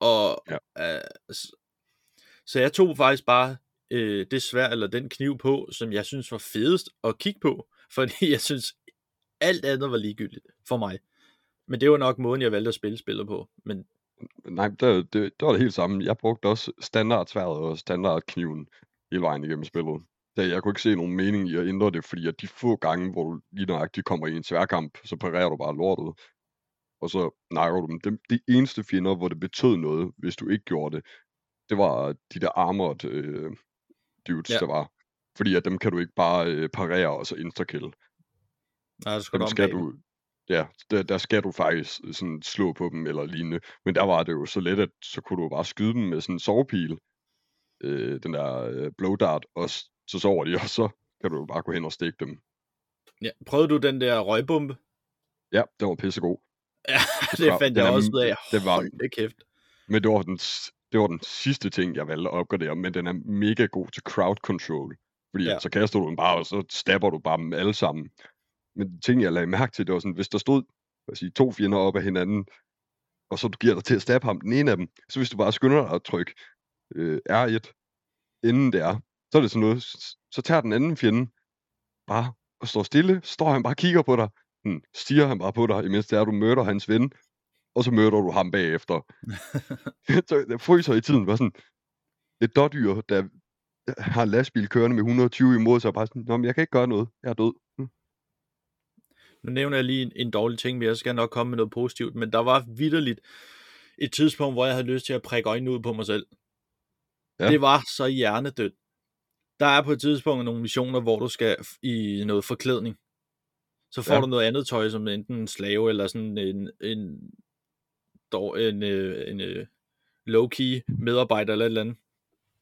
Og Ja. øh, så jeg tog faktisk bare øh, det svær eller den kniv på, som jeg synes var fedest at kigge på, fordi jeg synes alt andet var ligegyldigt for mig. Men det var nok måden, jeg valgte at spille spillet på. Men nej, det, det, det var det helt samme. Jeg brugte også standardsværet og standardkniven hele vejen igennem spillet. Da jeg kunne ikke se nogen mening i at ændre det, fordi at de få gange, hvor du lige nøjagtigt kommer i en sværkamp, så parerer du bare lortet. Og så nakker du dem. De, de eneste fjender, hvor det betød noget, hvis du ikke gjorde det, det var de der armored øh, dudes, Ja. der var. Fordi at dem kan du ikke bare øh, parere og så instakill. nej, så skal du Dem skal du, ja, der, der skal du faktisk sådan slå på dem eller lignende. Men der var det jo så let, at så kunne du bare skyde dem med sådan en sovepil. Øh, den der øh, blow dart, og så sover de, og så kan du bare gå hen og stikke dem. Ja, prøvede du den der røgbombe? Ja, den var pissegod. Ja, det fandt den jeg er- også ud af. den var- da kæft. Men det var den, det var den sidste ting, jeg valgte at opgradere, men den er mega god til crowd control. Fordi Ja. så kaster du den bare, og så stabber du bare dem alle sammen. Men ting, jeg lagde mærke til, det var sådan, hvis der stod hvad at sige, to fjender op af hinanden, og så du giver dig til at stabbe ham, den ene af dem, så hvis du bare skynder dig at trykke øh, R1, inden det er, så er det sådan noget, så tager den anden fjende bare og står stille, står han bare og kigger på dig, hmm, stiger han bare på dig, imens det er, du møder hans ven, og så møder du ham bagefter. så jeg fryser i tiden, var sådan, et dårdyr, der har lastbil kørende med 120 imod sig, og bare sådan, Nå, men jeg kan ikke gøre noget, jeg er død. Hm. Nu nævner jeg lige en, en dårlig ting, men jeg skal nok komme med noget positivt, men der var vidderligt et tidspunkt, hvor jeg havde lyst til at prikke øjnene ud på mig selv. Ja. Det var så hjernedødt. Der er på et tidspunkt nogle missioner, hvor du skal i noget forklædning. Så får. Ja. du noget andet tøj, som enten en slave eller sådan en, en, dog, en, øh, en, en low-key medarbejder eller et eller andet.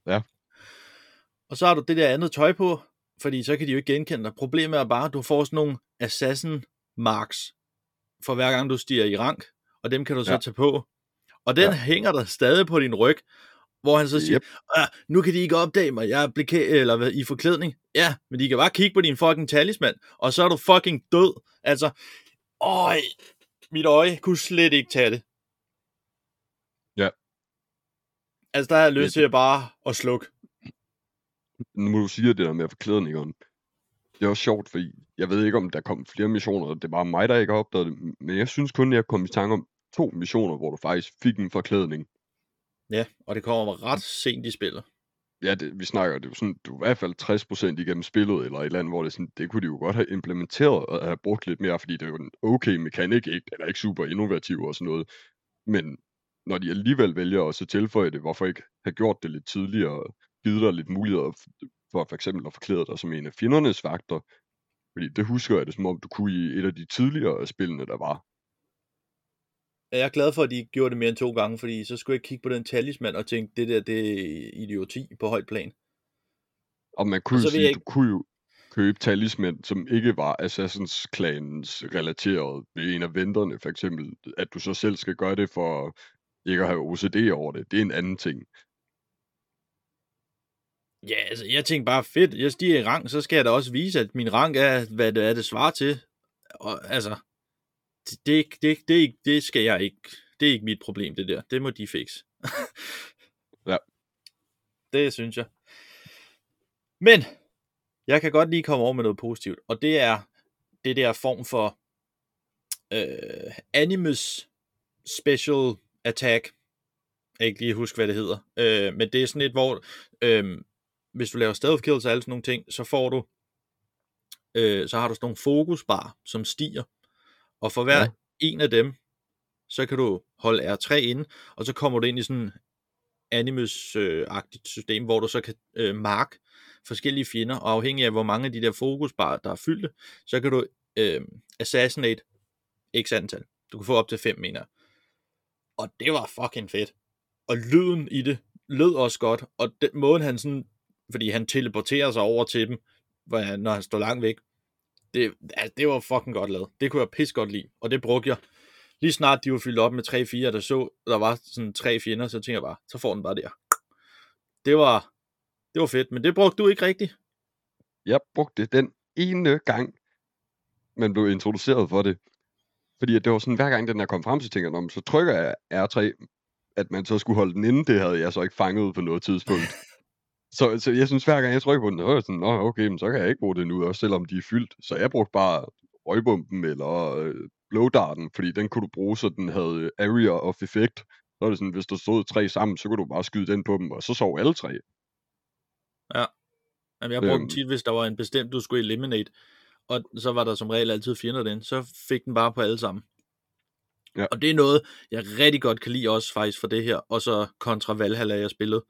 Ja. Og så har du det der andet tøj på, fordi så kan de jo ikke genkende dig. Problemet er bare, at du får sådan nogle assassin marks for hver gang du stiger i rank, og dem kan du så Ja. tage på. Og den ja. Ja. hænger der stadig på din ryg, hvor han så siger, Yep. ah, nu kan de ikke opdage mig, jeg er blika- eller hvad, i forklædning. Ja, men de kan bare kigge på din fucking talisman, og så er du fucking død. Altså, øj, mit øje kunne slet ikke tage det. Ja. Altså, der har jeg lyst til at bare at slukke. Nu må du sige det der med forklædningerne. Det er også sjovt, fordi jeg ved ikke, om der kom flere missioner. Det er bare mig, der ikke har opdaget det. Men jeg synes kun, jeg kom i tanke om to missioner, hvor du faktisk fik en forklædning. Ja, og det kommer ret sent i spillet. Ja, det, vi snakker, det er jo sådan, du er i hvert fald 60% igennem spillet, eller et eller andet, hvor det er sådan, det kunne de jo godt have implementeret og have brugt lidt mere, fordi det er jo en okay mekanik, ikke? Den er ikke super innovativ og sådan noget. Men når de alligevel vælger at så tilføje det, hvorfor ikke have gjort det lidt tidligere, og givet dig lidt muligheder, f- for for eksempel at forklæde dig som en af fjendernes vagter. Fordi det husker jeg det, som om du kunne i et af de tidligere spillene, der var. Jeg er glad for, at de gjorde det mere end to gange, fordi så skulle jeg kigge på den talisman og tænke, det der, det er idioti på højt plan. Og man kunne Og jo sige, ikke... du kunne jo købe talisman, som ikke var Assassin's Clanens relateret ved en af venterne, for eksempel. At du så selv skal gøre det for ikke at have OCD over det. Det er en anden ting. Ja, altså, jeg tænkte bare, fedt, jeg stiger i rang, så skal jeg da også vise, at min rang er, hvad det er, det svarer til. Og altså, det, det, det, det, skal jeg ikke, det er ikke mit problem, det der. Det må de fikse. Ja. Det synes jeg. Men, jeg kan godt lige komme over med noget positivt, og det er det der form for øh, Animus Special Attack. Jeg kan ikke lige huske, hvad det hedder. Øh, men det er sådan et, hvor øh, hvis du laver stealth kills og alle sådan nogle ting, så får du øh, så har du sådan nogle fokusbar, som stiger. Og for hver Ja. en af dem, så kan du holde R3 inde, og så kommer du ind i sådan Animus-agtigt system, hvor du så kan øh, mark forskellige fjender, og afhængig af hvor mange af de der fokusbarer, der er fyldte, så kan du øh, assassinate x antal. Du kan få op til 5, mener jeg. Og det var fucking fedt. Og lyden i det lød også godt, og den måde han sådan, fordi han teleporterer sig over til dem, når han står langt væk, det, altså, det var fucking godt lavet. Det kunne jeg pis godt lide, og det brugte jeg. Lige snart de var fyldt op med 3-4, der så, der var sådan tre fjender, så tænkte jeg bare, så får den bare der. Det var, det var fedt, men det brugte du ikke rigtigt. Jeg brugte det den ene gang, man blev introduceret for det. Fordi det var sådan, hver gang den der kom frem, så tænker jeg, "Nå, men så trykker jeg R3, at man så skulle holde den inde, det havde jeg så ikke fanget på noget tidspunkt. så, så jeg synes, hver gang jeg trykker på den, så er jeg sådan, Nå, okay, men så kan jeg ikke bruge det nu, også selvom de er fyldt. Så jeg brugte bare røgbomben eller øh, blowdarten, fordi den kunne du bruge, så den havde area of effect. Så er det sådan, hvis der stod tre sammen, så kunne du bare skyde den på dem, og så sov alle tre. Jamen, jeg brugte den Øhm. tit, hvis der var en bestemt, du skulle eliminate, og så var der som regel altid fjender den, så fik den bare på alle sammen. Ja. Og det er noget, jeg rigtig godt kan lide også faktisk for det her, og så kontra Valhalla, jeg spillede.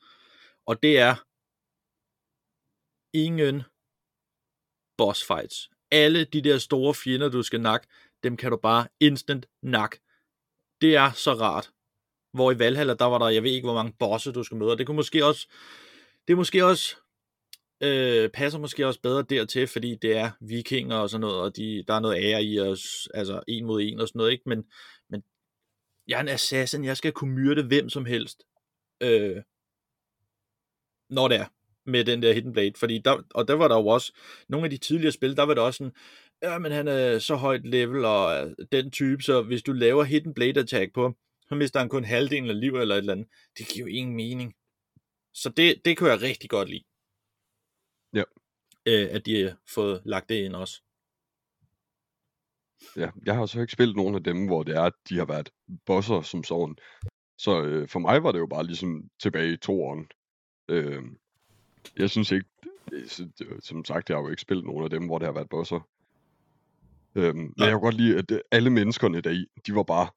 Og det er ingen boss fights. Alle de der store fjender, du skal nakke, dem kan du bare instant nak. Det er så rart. Hvor i Valhalla, der var der, jeg ved ikke, hvor mange bosser du skal møde, og det kunne måske også, det er måske også øh, passer måske også bedre dertil, fordi det er vikinger og sådan noget, og de, der er noget ære i os, altså en mod en og sådan noget, ikke? Men, men jeg er en assassin, jeg skal kunne myrde hvem som helst, øh, når det er, med den der Hidden Blade, fordi der, og der var der jo også, nogle af de tidligere spil, der var det også sådan, ja, men han er så højt level, og øh, den type, så hvis du laver Hidden Blade attack på ham, så mister han kun halvdelen af liv eller et eller andet. Det giver jo ingen mening. Så det, det kunne jeg rigtig godt lide Ja. øh, at de har fået lagt det ind også. Ja, jeg har så ikke spillet nogen af dem, hvor det er, at de har været bosser som sådan. Så øh, for mig var det jo bare ligesom tilbage i toeren. Øh, jeg synes ikke, øh, det- som sagt, jeg har jo ikke spillet nogen af dem, hvor det har været bosser. Øh, men jeg kunne godt lide, at øh, alle menneskerne deri, de var bare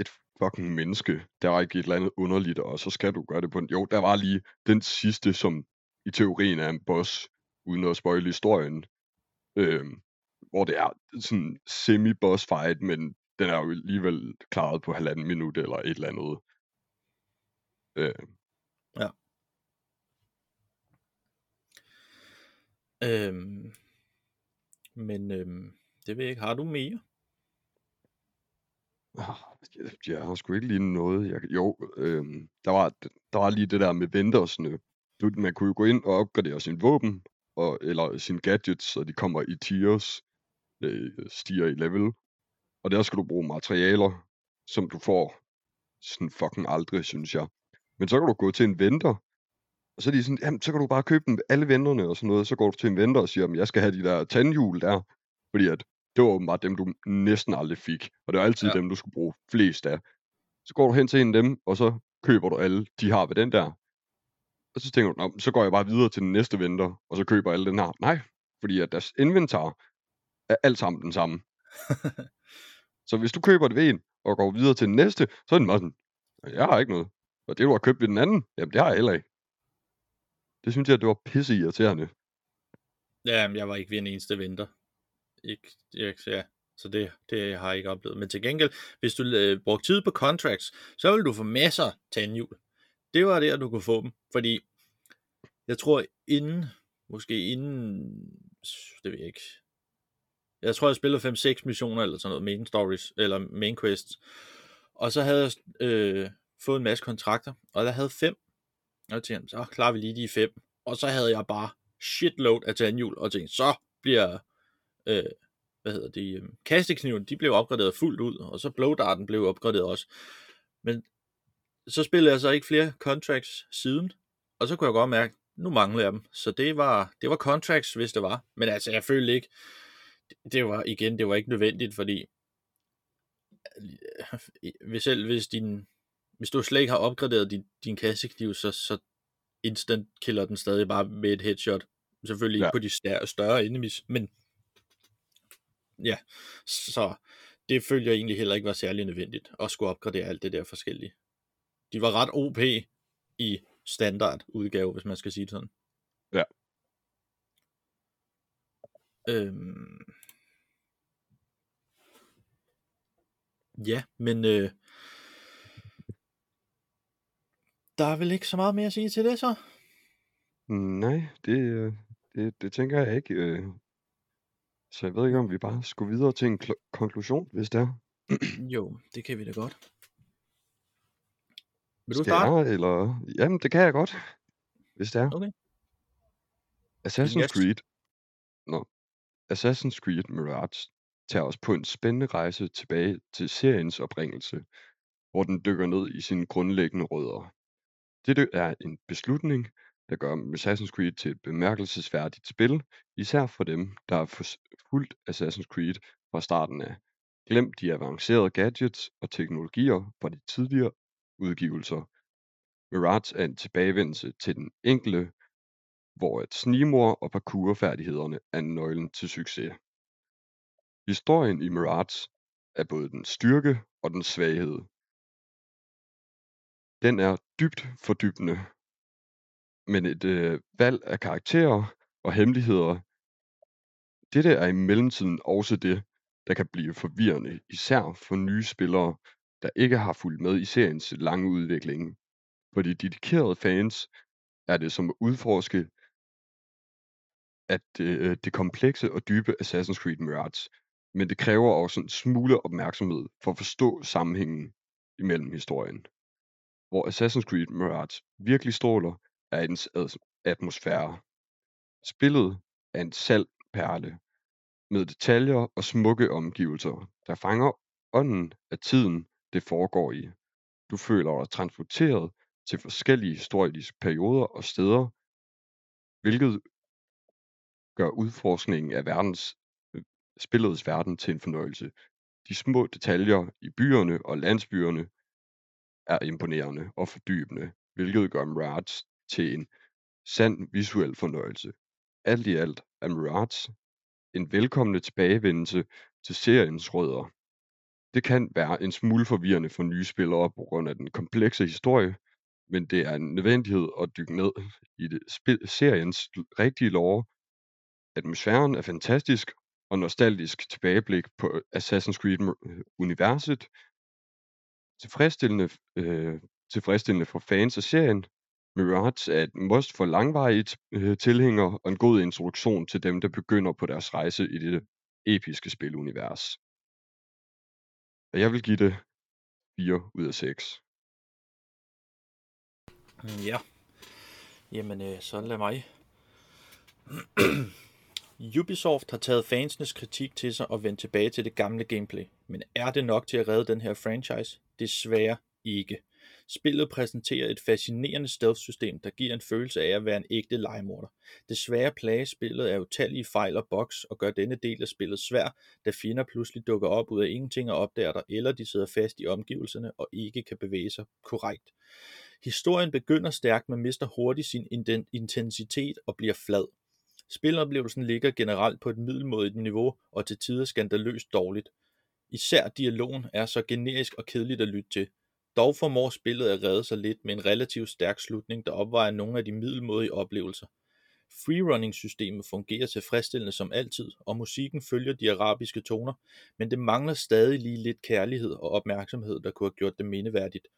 et fucking menneske. Der var ikke et eller andet underligt, og så skal du gøre det på en... Jo, der var lige den sidste, som i teorien er en boss, uden at spoile historien. Øh, hvor det er sådan semi-boss fight, men den er jo alligevel klaret på halvanden minut eller et eller andet. Øh, Øhm, men øhm, det ved jeg ikke. Har du mere? ah, jeg, jeg har sgu ikke lige noget. Jeg, jo, øh, der, var, der var lige det der med ventersne. Du, man kunne jo gå ind og opgradere sin våben, og, eller sine gadgets, så de kommer i tiers, øh, stiger i level. Og der skal du bruge materialer, som du får sådan fucking aldrig, synes jeg. Men så kan du gå til en venter, og så er de sådan, jamen, så kan du bare købe dem alle venterne og sådan noget. Så går du til en venter og siger, jamen, jeg skal have de der tandhjul der. Fordi at det var åbenbart dem, du næsten aldrig fik. Og det var altid Ja. ja. dem, du skulle bruge flest af. Så går du hen til en af dem, og så køber du alle, de har ved den der. Og så tænker du, Nå, så går jeg bare videre til den næste vinter, og så køber alle den her. Nej, fordi at deres inventar er alt sammen den samme. Så hvis du køber det ved en, og går videre til den næste, så er den bare sådan, jeg har ikke noget. Og det, du har købt ved den anden, jamen det har jeg heller ikke. Det synes jeg, det var pisse irriterende. Ja, jeg var ikke ved en eneste venter. Ikke, ikke, ja. Så det, det har jeg ikke oplevet. Men til gengæld, hvis du øh, brugte tid på contracts, så vil du få masser tandhjul. Det var der, du kunne få dem. Fordi jeg tror inden, måske inden, det ved jeg ikke. Jeg tror, jeg spillede 5-6 missioner eller sådan noget, main stories, eller main quests. Og så havde jeg øh, fået en masse kontrakter, og der havde fem. Og jeg tænkte, så klarer vi lige de fem. Og så havde jeg bare shitload af tandhjul, og tænkte, så bliver, øh, hvad hedder det, øh, kastekniven, de blev opgraderet fuldt ud, og så blowdarten blev opgraderet også. Men så spillede jeg så ikke flere contracts siden, og så kunne jeg godt mærke, nu mangler jeg dem. Så det var, det var contracts, hvis det var. Men altså, jeg følte ikke, det var igen, det var ikke nødvendigt, fordi øh, hvis selv hvis din, hvis du slet ikke har opgraderet din, din kassekniv, så, så instant killer den stadig bare med et headshot. Selvfølgelig ja. ikke på de større, større enemies, men ja, så det følger jeg egentlig heller ikke var særlig nødvendigt at skulle opgradere alt det der forskellige. De var ret OP i standard udgave, hvis man skal sige det sådan. Ja. Øhm... Ja, men øh... der er vel ikke så meget mere at sige til det så? Nej, det, øh, det, det tænker jeg ikke. øh. Så jeg ved ikke, om vi bare skulle videre til en kl- konklusion, hvis det er. Jo, det kan vi da godt. Vil du Skal starte? jeg, eller... Jamen, det kan jeg godt, hvis det er. Okay. Assassin's Yes. Creed. Nå. Assassin's Creed Mirage tager os på en spændende rejse tilbage til seriens oprindelse, hvor den dykker ned i sine grundlæggende rødder. Dette er en beslutning, der gør Assassin's Creed til et bemærkelsesværdigt spil, især for dem, der har fulgt Assassin's Creed fra starten af. Glem de avancerede gadgets og teknologier fra de tidligere udgivelser. Mirage er en tilbagevendelse til den enkelte, hvor at snigmor og parkourfærdighederne er nøglen til succes. Historien i Mirage er både den styrke og den svaghed. Den er dybt fordybende, men et øh, valg af karakterer og hemmeligheder, dette er i mellemtiden også det, der kan blive forvirrende, især for nye spillere, der ikke har fulgt med i seriens lange udvikling. For de dedikerede fans er det som at udforske at det, øh, det komplekse og dybe Assassin's Creed Mirage, men det kræver også en smule opmærksomhed for at forstå sammenhængen imellem historien. Hvor Assassin's Creed Mirage virkelig stråler, er dens atmosfære. Spillet er en salt perle, med detaljer og smukke omgivelser, der fanger ånden af tiden, det foregår i. Du føler dig transporteret til forskellige historiske perioder og steder, hvilket gør udforskningen af verdens, øh, spillets verden til en fornøjelse. De små detaljer i byerne og landsbyerne er imponerende og fordybende, hvilket gør Mirage til en sand visuel fornøjelse. Alt i alt er Mirage en velkommende tilbagevendelse til seriens rødder. Det kan være en smule forvirrende for nye spillere på grund af den komplekse historie, men det er en nødvendighed at dykke ned i det spil- seriens rigtige lore. Atmosfæren er fantastisk og nostalgisk tilbageblik på øh, Assassin's Creed-universet. Øh, tilfredsstillende, øh, tilfredsstillende for fans af serien. Mirage er et must for langvarige øh, tilhængere og en god introduktion til dem, der begynder på deres rejse i det episke spilunivers. Og jeg vil give det 4 ud af 6. Mm, ja. Jamen, øh, så lad mig. Ubisoft har taget fansenes kritik til sig og vendt tilbage til det gamle gameplay. Men er det nok til at redde den her franchise? Desværre ikke. Spillet præsenterer et fascinerende stealth-system, der giver en følelse af at være en ægte legemorder. Desværre plages spillet af utallige fejl og bugs og gør denne del af spillet svær, da fjender pludselig dukker op ud af ingenting og opdager dig, eller de sidder fast i omgivelserne og ikke kan bevæge sig korrekt. Historien begynder stærkt, men mister hurtigt sin intensitet og bliver flad. Spiloplevelsen ligger generelt på et middelmådigt niveau og til tider skandaløst dårligt. Især dialogen er så generisk og kedeligt at lytte til. Dog formår spillet at redde sig lidt med en relativt stærk slutning, der opvejer nogle af de middelmådige oplevelser. Freerunning-systemet fungerer tilfredsstillende som altid, og musikken følger de arabiske toner, men det mangler stadig lige lidt kærlighed og opmærksomhed, der kunne have gjort det mindeværdigt.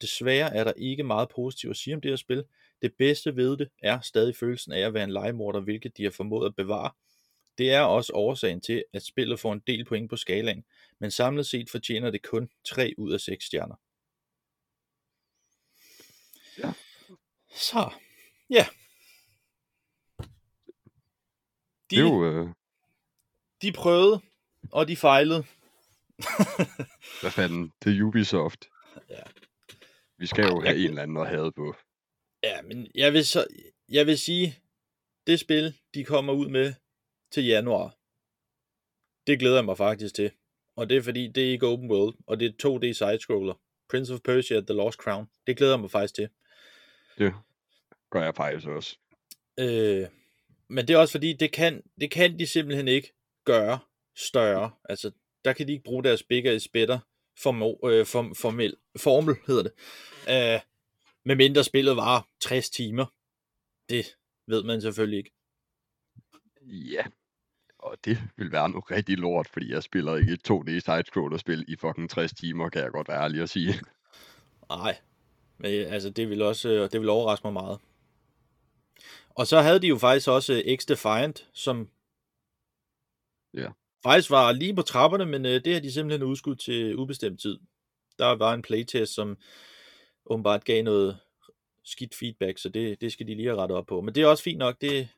Desværre er der ikke meget positivt at sige om det her spil. Det bedste ved det er stadig følelsen af at være en legemorder, hvilket de har formået at bevare. Det er også årsagen til, at spillet får en del point på skalaen, men samlet set fortjener det kun 3 ud af 6 stjerner. Så, ja. De, Det er jo, øh, de prøvede, og de fejlede. hvad fanden, det er Ubisoft. Ja. Vi skal jo Jeg have kan- en eller anden at have på. Ja, men jeg vil, så, jeg vil sige, det spil, de kommer ud med til januar, det glæder jeg mig faktisk til. Og det er fordi, det er ikke open world, og det er 2D sidescroller. Prince of Persia The Lost Crown. Det glæder jeg mig faktisk til. Det gør jeg faktisk også. Øh, men det er også fordi, det kan, det kan de simpelthen ikke gøre større. Altså, der kan de ikke bruge deres bigger i spætter formo, øh, form, formel, formel, hedder det. Øh, med mindre spillet var 60 timer. Det ved man selvfølgelig ikke. Ja. Og det vil være noget rigtig lort, fordi jeg spiller ikke et 2D sidescroller-spil i fucking 60 timer, kan jeg godt være ærlig at sige. Nej, men øh, altså det vil også øh, det vil overraske mig meget. Og så havde de jo faktisk også øh, X-Defiant, som Ja. faktisk var lige på trapperne, men øh, det har de simpelthen udskudt til ubestemt tid. Der var en playtest, som åbenbart gav noget skidt feedback, så det, det skal de lige have rettet op på. Men det er også fint nok, det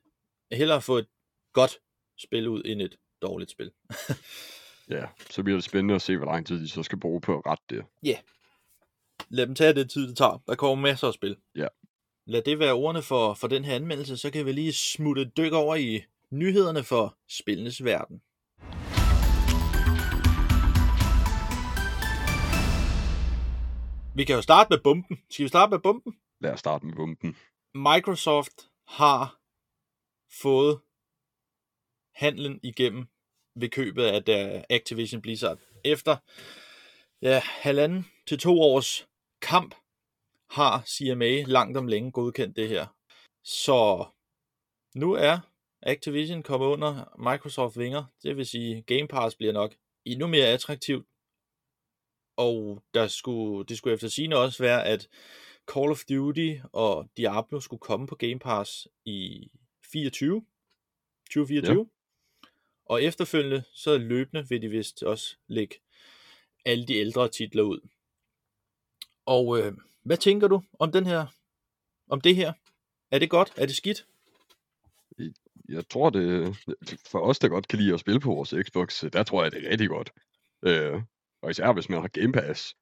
er hellere at få et godt spil ud, end et dårligt spil. Ja, så bliver det spændende at se, hvor lang tid de så skal bruge på at rette det. Lad dem tage det tid, det tager. Der kommer masser af spil. Ja. Lad det være ordene for, for den her anmeldelse, så kan vi lige smutte et dyk over i nyhederne for spillenes verden. Vi kan jo starte med bomben. Skal vi starte med bomben? Lad os starte med bomben. Microsoft har fået handlen igennem ved købet af der Activision Blizzard. Efter ja, halvanden til to års kamp har CMA langt om længe godkendt det her. Så nu er Activision kommet under Microsoft vinger. Det vil sige, Game Pass bliver nok endnu mere attraktivt. Og der skulle, det skulle efter sigende også være, at Call of Duty og Diablo skulle komme på Game Pass i 24, 2024. Ja. Og efterfølgende, så løbende vil de vist også lægge alle de ældre titler ud. Og øh, hvad tænker du om den her, om det her? Er det godt? Er det skidt? Jeg tror, det for os, der godt kan lide at spille på vores Xbox, der tror jeg, det er rigtig godt. Øh, og især hvis man har Game Pass,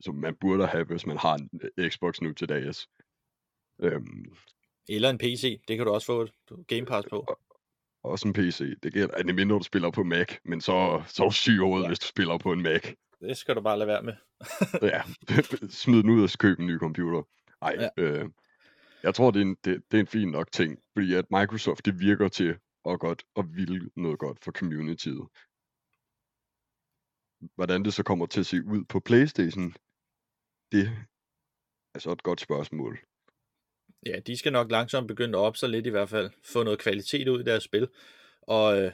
som man burde have, hvis man har en øh, Xbox nu til dags. Øhm, Eller en PC, det kan du også få et Game Pass på. også en PC. Det gælder, at det mindre, du spiller på Mac, men så, så syg over, Ja. hvis du spiller på en Mac. Det skal du bare lade være med. ja, smid den ud og købe en ny computer. Nej, Ja. øh, jeg tror, det er, en, det, det er en fin nok ting, fordi at Microsoft, det virker til at godt og ville noget godt for communityet. Hvordan det så kommer til at se ud på Playstation, det er så et godt spørgsmål. Ja, de skal nok langsomt begynde at op lidt i hvert fald. Få noget kvalitet ud i deres spil. Og, øh,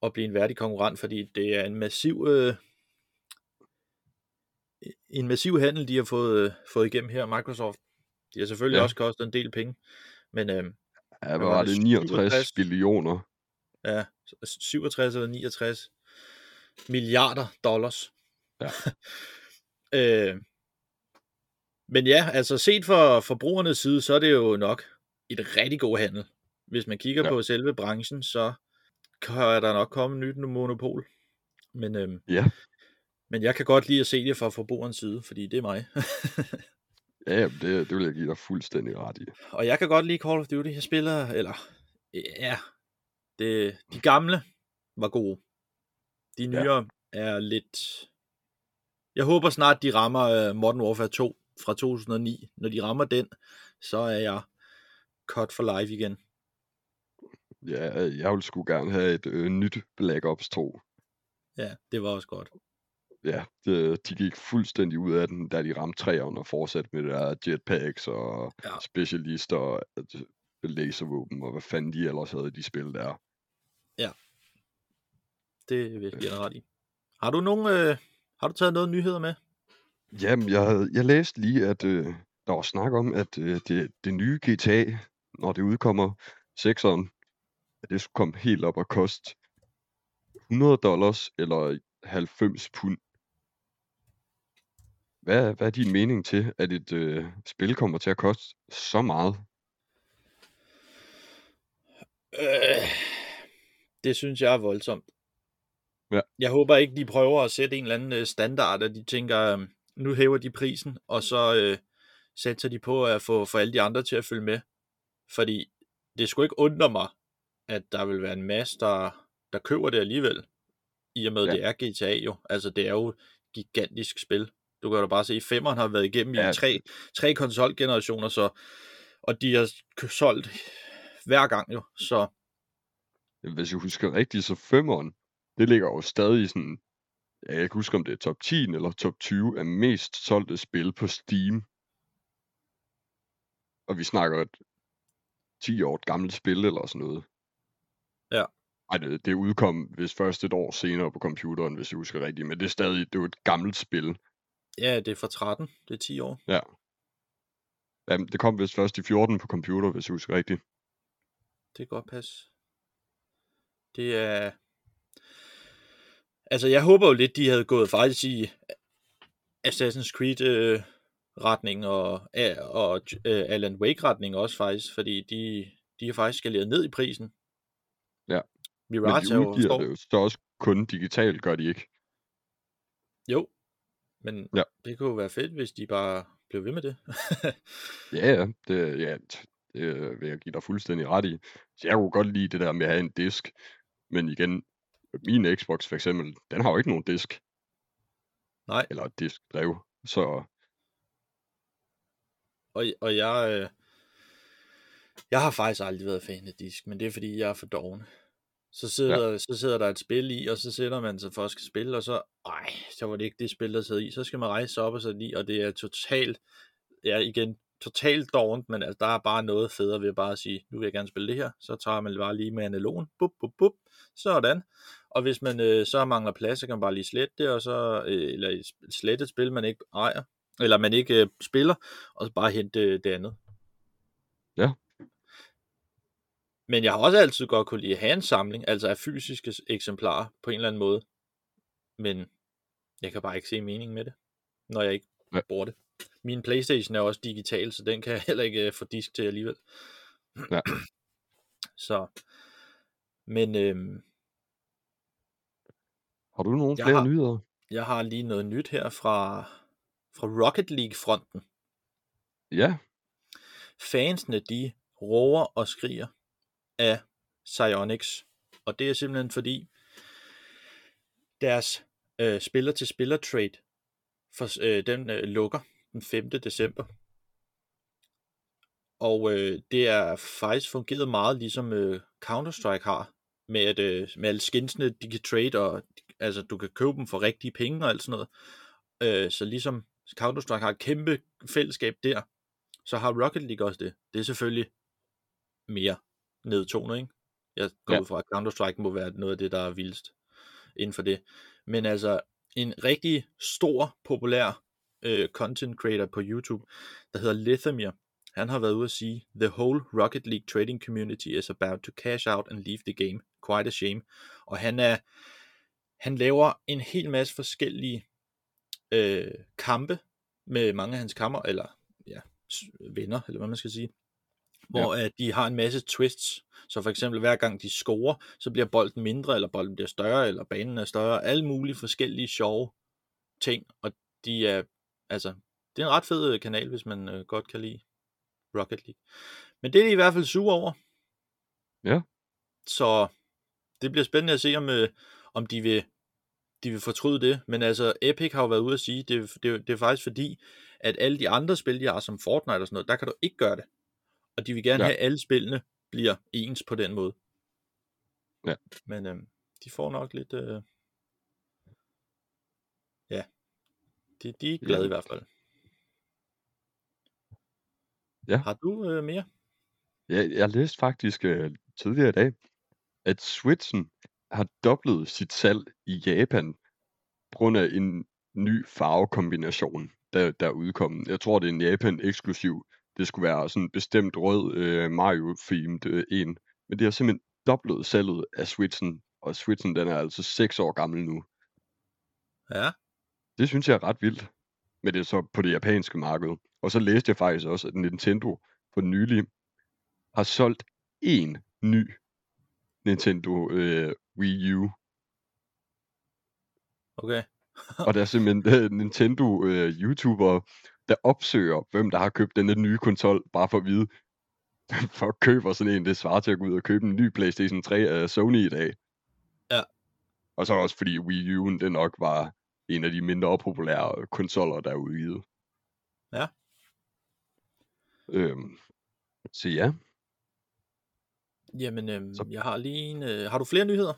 og blive en værdig konkurrent, fordi det er en massiv... Øh, en massiv handel, de har fået, øh, fået igennem her, Microsoft. De har selvfølgelig ja. Også kostet en del penge. Men øh, Ja, hvad var det? det? 69 67? billioner. ja, 67 eller 69 milliarder dollars. Ja. øh, men ja, altså set fra forbrugernes side, så er det jo nok et rigtig god handel. Hvis man kigger ja. På selve branchen, så kan der nok komme nyt monopol. Men, øhm, Ja. Men jeg kan godt lide at se det fra forbrugerens side, fordi det er mig. Ja, det, det vil jeg give dig fuldstændig ret i. Og jeg kan godt lide Call of Duty. Jeg spiller, eller ja, det, de gamle var gode. De nyere ja. er lidt... Jeg håber snart, de rammer uh, Modern Warfare 2 fra 2009. Når de rammer den, så er jeg cut for life igen. Ja, jeg vil sgu gerne have et øh, nyt Black Ops 2. Ja, det var også godt. Ja, det, de gik fuldstændig ud af den, da de ramte træerne og fortsatte med det der jetpacks og Ja. ja. specialister og øh, laservåben og hvad fanden de ellers havde i de spil der. Det vil jeg dig ret i. Har du nogen, øh, har du taget noget nyheder med? Jamen, jeg, jeg læste lige, at øh, der var snak om, at øh, det, det nye GTA, når det udkommer, 6'eren, at det skulle komme helt op og koste 100 dollars eller 90 pund. Hvad, hvad er din mening til, at et øh, spil kommer til at koste så meget? Øh, det synes jeg er voldsomt. Ja. Jeg håber ikke, de prøver at sætte en eller anden øh, standard, at de tænker, øh, nu hæver de prisen, og så øh, sætter de på at få for alle de andre til at følge med. Fordi det skulle ikke undre mig, at der vil være en masse, der, der køber det alligevel. I og med, Ja. det er GTA jo. Altså, det er jo et gigantisk spil. Du kan jo bare se, at femmeren har været igennem Ja. i tre, tre konsolgenerationer, så, og de har solgt hver gang jo. Så Hvis jeg husker rigtigt, så femeren, det ligger jo stadig sådan, ja, jeg kan ikke huske, om det er top 10 eller top 20 af mest solgte spil på Steam. Og vi snakker et 10 år gammelt spil eller sådan noget. Ja. Ej, det, det udkom hvis først et år senere på computeren, hvis jeg husker rigtigt, men det er stadig, det er et gammelt spil. Ja, det er fra 13, det er 10 år. Ja. Jamen, det kom vist først i 14 på computer, hvis jeg husker rigtigt. Det kan godt passe. Det er... Altså, jeg håber jo lidt, de havde gået faktisk i Assassin's Creed øh, retning og, øh, og øh, Alan Wake retning også faktisk, fordi de, de har faktisk skaleret ned i prisen. Ja. Mirage Men de er udgiver det jo så også kun digitalt, gør de ikke? jo, men Ja. det kunne jo være fedt, hvis de bare blev ved med det. Ja, ja, det, ja, det vil jeg give dig fuldstændig ret i. Så jeg kunne godt lide det der med at have en disk, men igen, min Xbox for eksempel, den har jo ikke nogen disk, Nej, eller et diskdrev, så og, og jeg, øh, jeg har faktisk aldrig været fan af disk, men det er fordi, jeg er for doven. Så sidder, ja. så sidder der et spil i, og så sætter man sig for at skal spille, og så, ej, så var det ikke det spil, der sad i. Så skal man rejse sig op og sætte i, og det er totalt, ja igen, totalt dovent, men altså, der er bare noget federe ved at bare sige, nu vil jeg gerne spille det her, så tager man bare lige med analogen, bup, bup, bup, sådan. Og hvis man øh, så mangler plads, så kan man bare lige slette det, og så, øh, eller slette et spil, man ikke ejer, eller man ikke øh, spiller, og så bare hente øh, det andet. Ja. Men jeg har også altid godt kunne lide at have en samling, altså af fysiske eksemplarer på en eller anden måde. Men jeg kan bare ikke se mening med det, når jeg ikke Ja. bruger det. Min Playstation er også digital, så den kan jeg heller ikke øh, få disk til alligevel. Ja. Så, men øhm, har du nogle flere har- nyheder? jeg har lige noget nyt her fra, fra Rocket League-fronten. Ja, Fansene, de råber og skriger af Psyonix. Og det er simpelthen fordi, deres øh, spiller-til-spiller trade, for, øh, den øh, lukker den 5. december. Og øh, det er faktisk fungeret meget ligesom øh, Counter-Strike har, med at øh, med alle skinsene, de kan trade, og altså du kan købe dem for rigtige penge og alt sådan noget. Øh, så ligesom Counter-Strike har et kæmpe fællesskab der, så har Rocket League også det. Det er selvfølgelig mere nedtonet, ikke? Jeg går Ja. ud fra, at Counter-Strike må være noget af det, der er vildest inden for det. Men altså, en rigtig stor, populær øh, content creator på YouTube, der hedder Lithamir, han har været ude at sige, The whole Rocket League trading community is about to cash out and leave the game. Quite a shame. Og han er, han laver en hel masse forskellige øh, kampe med mange af hans kammer, eller ja, venner, eller hvad man skal sige, hvor ja. at de har en masse twists. Så for eksempel hver gang de scorer, så bliver bolden mindre, eller bolden bliver større, eller banen er større. Alle mulige forskellige sjove ting, og de er, altså, det er en ret fed øh, kanal, hvis man øh, godt kan lide Rocket League. Men det er de i hvert fald sure over. Ja. Så det bliver spændende at se, om, øh, om de vil de vil fortryde det, men altså Epic har jo været ude at sige, det, det, det er faktisk fordi, at alle de andre spil, de har som Fortnite og sådan noget, der kan du ikke gøre det. Og de vil gerne Ja. ja. have, at alle spillene bliver ens på den måde. Ja. Men øhm, de får nok lidt, øh, ja, De, de er glade i Jamen. hvert fald. Ja. Har du øh, mere? Ja, jeg læste faktisk øh, tidligere i dag, at Switchen har dobblet sit salg i Japan på grund af en ny farvekombination, der, der er udkommet. Jeg tror, det er en Japan-eksklusiv. Det skulle være sådan en bestemt rød øh, Mario-themed øh, en. Men det har simpelthen dobblet salget af Switchen, og Switchen den er altså 6 år gammel nu. Ja. Det synes jeg er ret vildt. Men det er så på det japanske marked. Og så læste jeg faktisk også, at Nintendo for nylig har solgt en ny Nintendo øh, Wii U. Okay. Og der er simpelthen øh, Nintendo øh, YouTubere, der opsøger, hvem der har købt den nye konsol, bare for at vide, for at købe sådan en, det svarer til at gå ud og købe en ny PlayStation 3 af Sony i dag. Ja. Og så også fordi Wii U'en, det nok var en af de mindre populære konsoller, der er udgivet. Ja. Øhm, så ja, Jamen, øhm, Så- jeg har lige en... Øh, har du flere nyheder?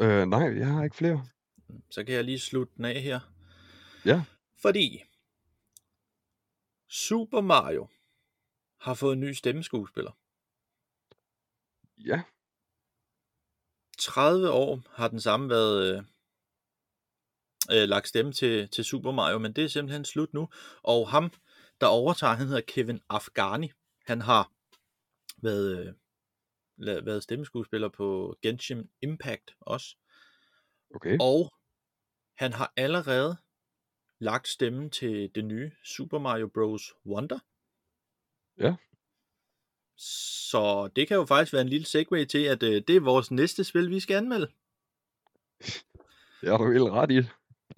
øh, nej, jeg har ikke flere. Så kan jeg lige slutte den af her. Ja. Fordi Super Mario har fået en ny stemmeskuespiller. Ja, 30 år har den samme været øh, øh, lagt stemme til, til Super Mario, men det er simpelthen slut nu. Og ham, der overtager, han hedder Kevin Afghani. Han har været, øh, la- været stemmeskuespiller på Genshin Impact også. okay. Og han har allerede lagt stemmen til det nye Super Mario Bros. Wonder. Ja. Så det kan jo faktisk være en lille segue til, at øh, det er vores næste spil, vi skal anmelde. Det har du helt ret i.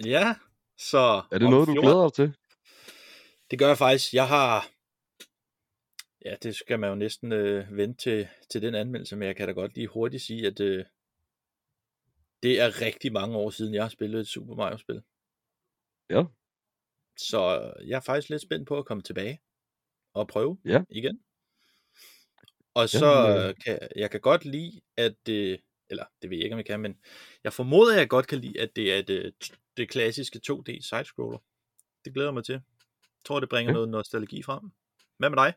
Ja, så... Er det noget, du 14 glæder dig til? Det gør jeg faktisk. Jeg har... Ja, det skal man jo næsten øh, vente til, til den anmeldelse, men jeg kan da godt lige hurtigt sige, at øh, det er rigtig mange år siden, jeg har spillet et Super Mario-spil. Ja. Så jeg er faktisk lidt spændt på at komme tilbage og prøve Ja. igen. Og så Jamen, øh. kan jeg kan godt lide, at det, eller det ved jeg ikke, om jeg kan, men jeg formoder, at jeg godt kan lide, at det er det, det klassiske 2D sidescroller. Det glæder jeg mig til. Jeg tror, det bringer Ja. noget nostalgi frem. Hvad med dig?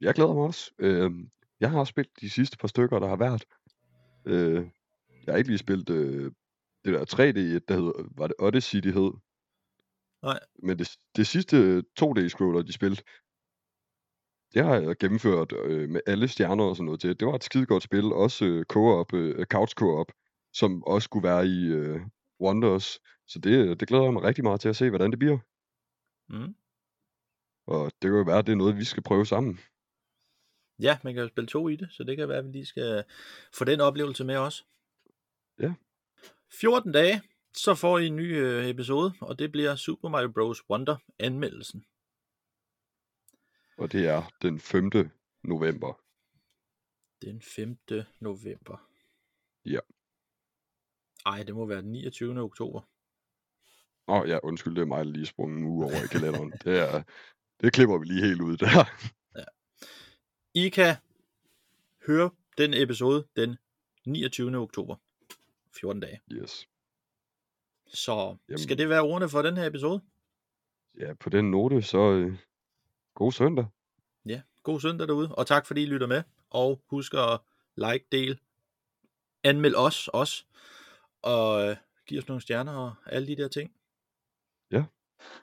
Jeg glæder mig også. Øhm, jeg har spillet de sidste par stykker, der har været. Øh, jeg har ikke lige spillet øh, det der 3D, der hedder, var det Odyssey, det hed? Nej. Men det, det sidste 2D-scroller, de spillede, det har jeg gennemført øh, med alle stjerner og sådan noget til. Det var et skide godt spil, også øh, co-op, øh, couch co-op, som også skulle være i øh, Wonders. Så det, det glæder jeg mig rigtig meget til at se, hvordan det bliver. Mm. Og det kan jo være, at det er noget, vi skal prøve sammen. Ja, man kan jo spille to i det, så det kan være, at vi lige skal få den oplevelse med også. Ja. 14 dage, så får I en ny øh, episode, og det bliver Super Mario Bros. Wonder anmeldelsen. Og det er den 5. november. Den 5. november. Ja. Ej, det må være den 29. oktober. Åh oh, ja, undskyld, det er mig, der lige sprunget en uge over i kalenderen. det, er, det klipper vi lige helt ud der. I kan høre den episode den 29. oktober. 14 dage. Yes. Så Jamen. skal det være ordene for den her episode? Ja, på den note, så øh, god søndag. Ja, god søndag derude, og tak fordi I lytter med. Og husk at like, del, anmeld os også, og øh, giv os nogle stjerner og alle de der ting. Ja.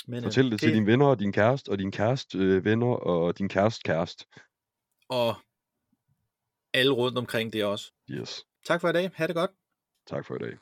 Men, Fortæl det til dine venner og din kæreste, og din kæreste øh, venner og din kæreste kæreste. Og alle rundt omkring det også. Yes. Tak for i dag. Ha' det godt. Tak for i dag.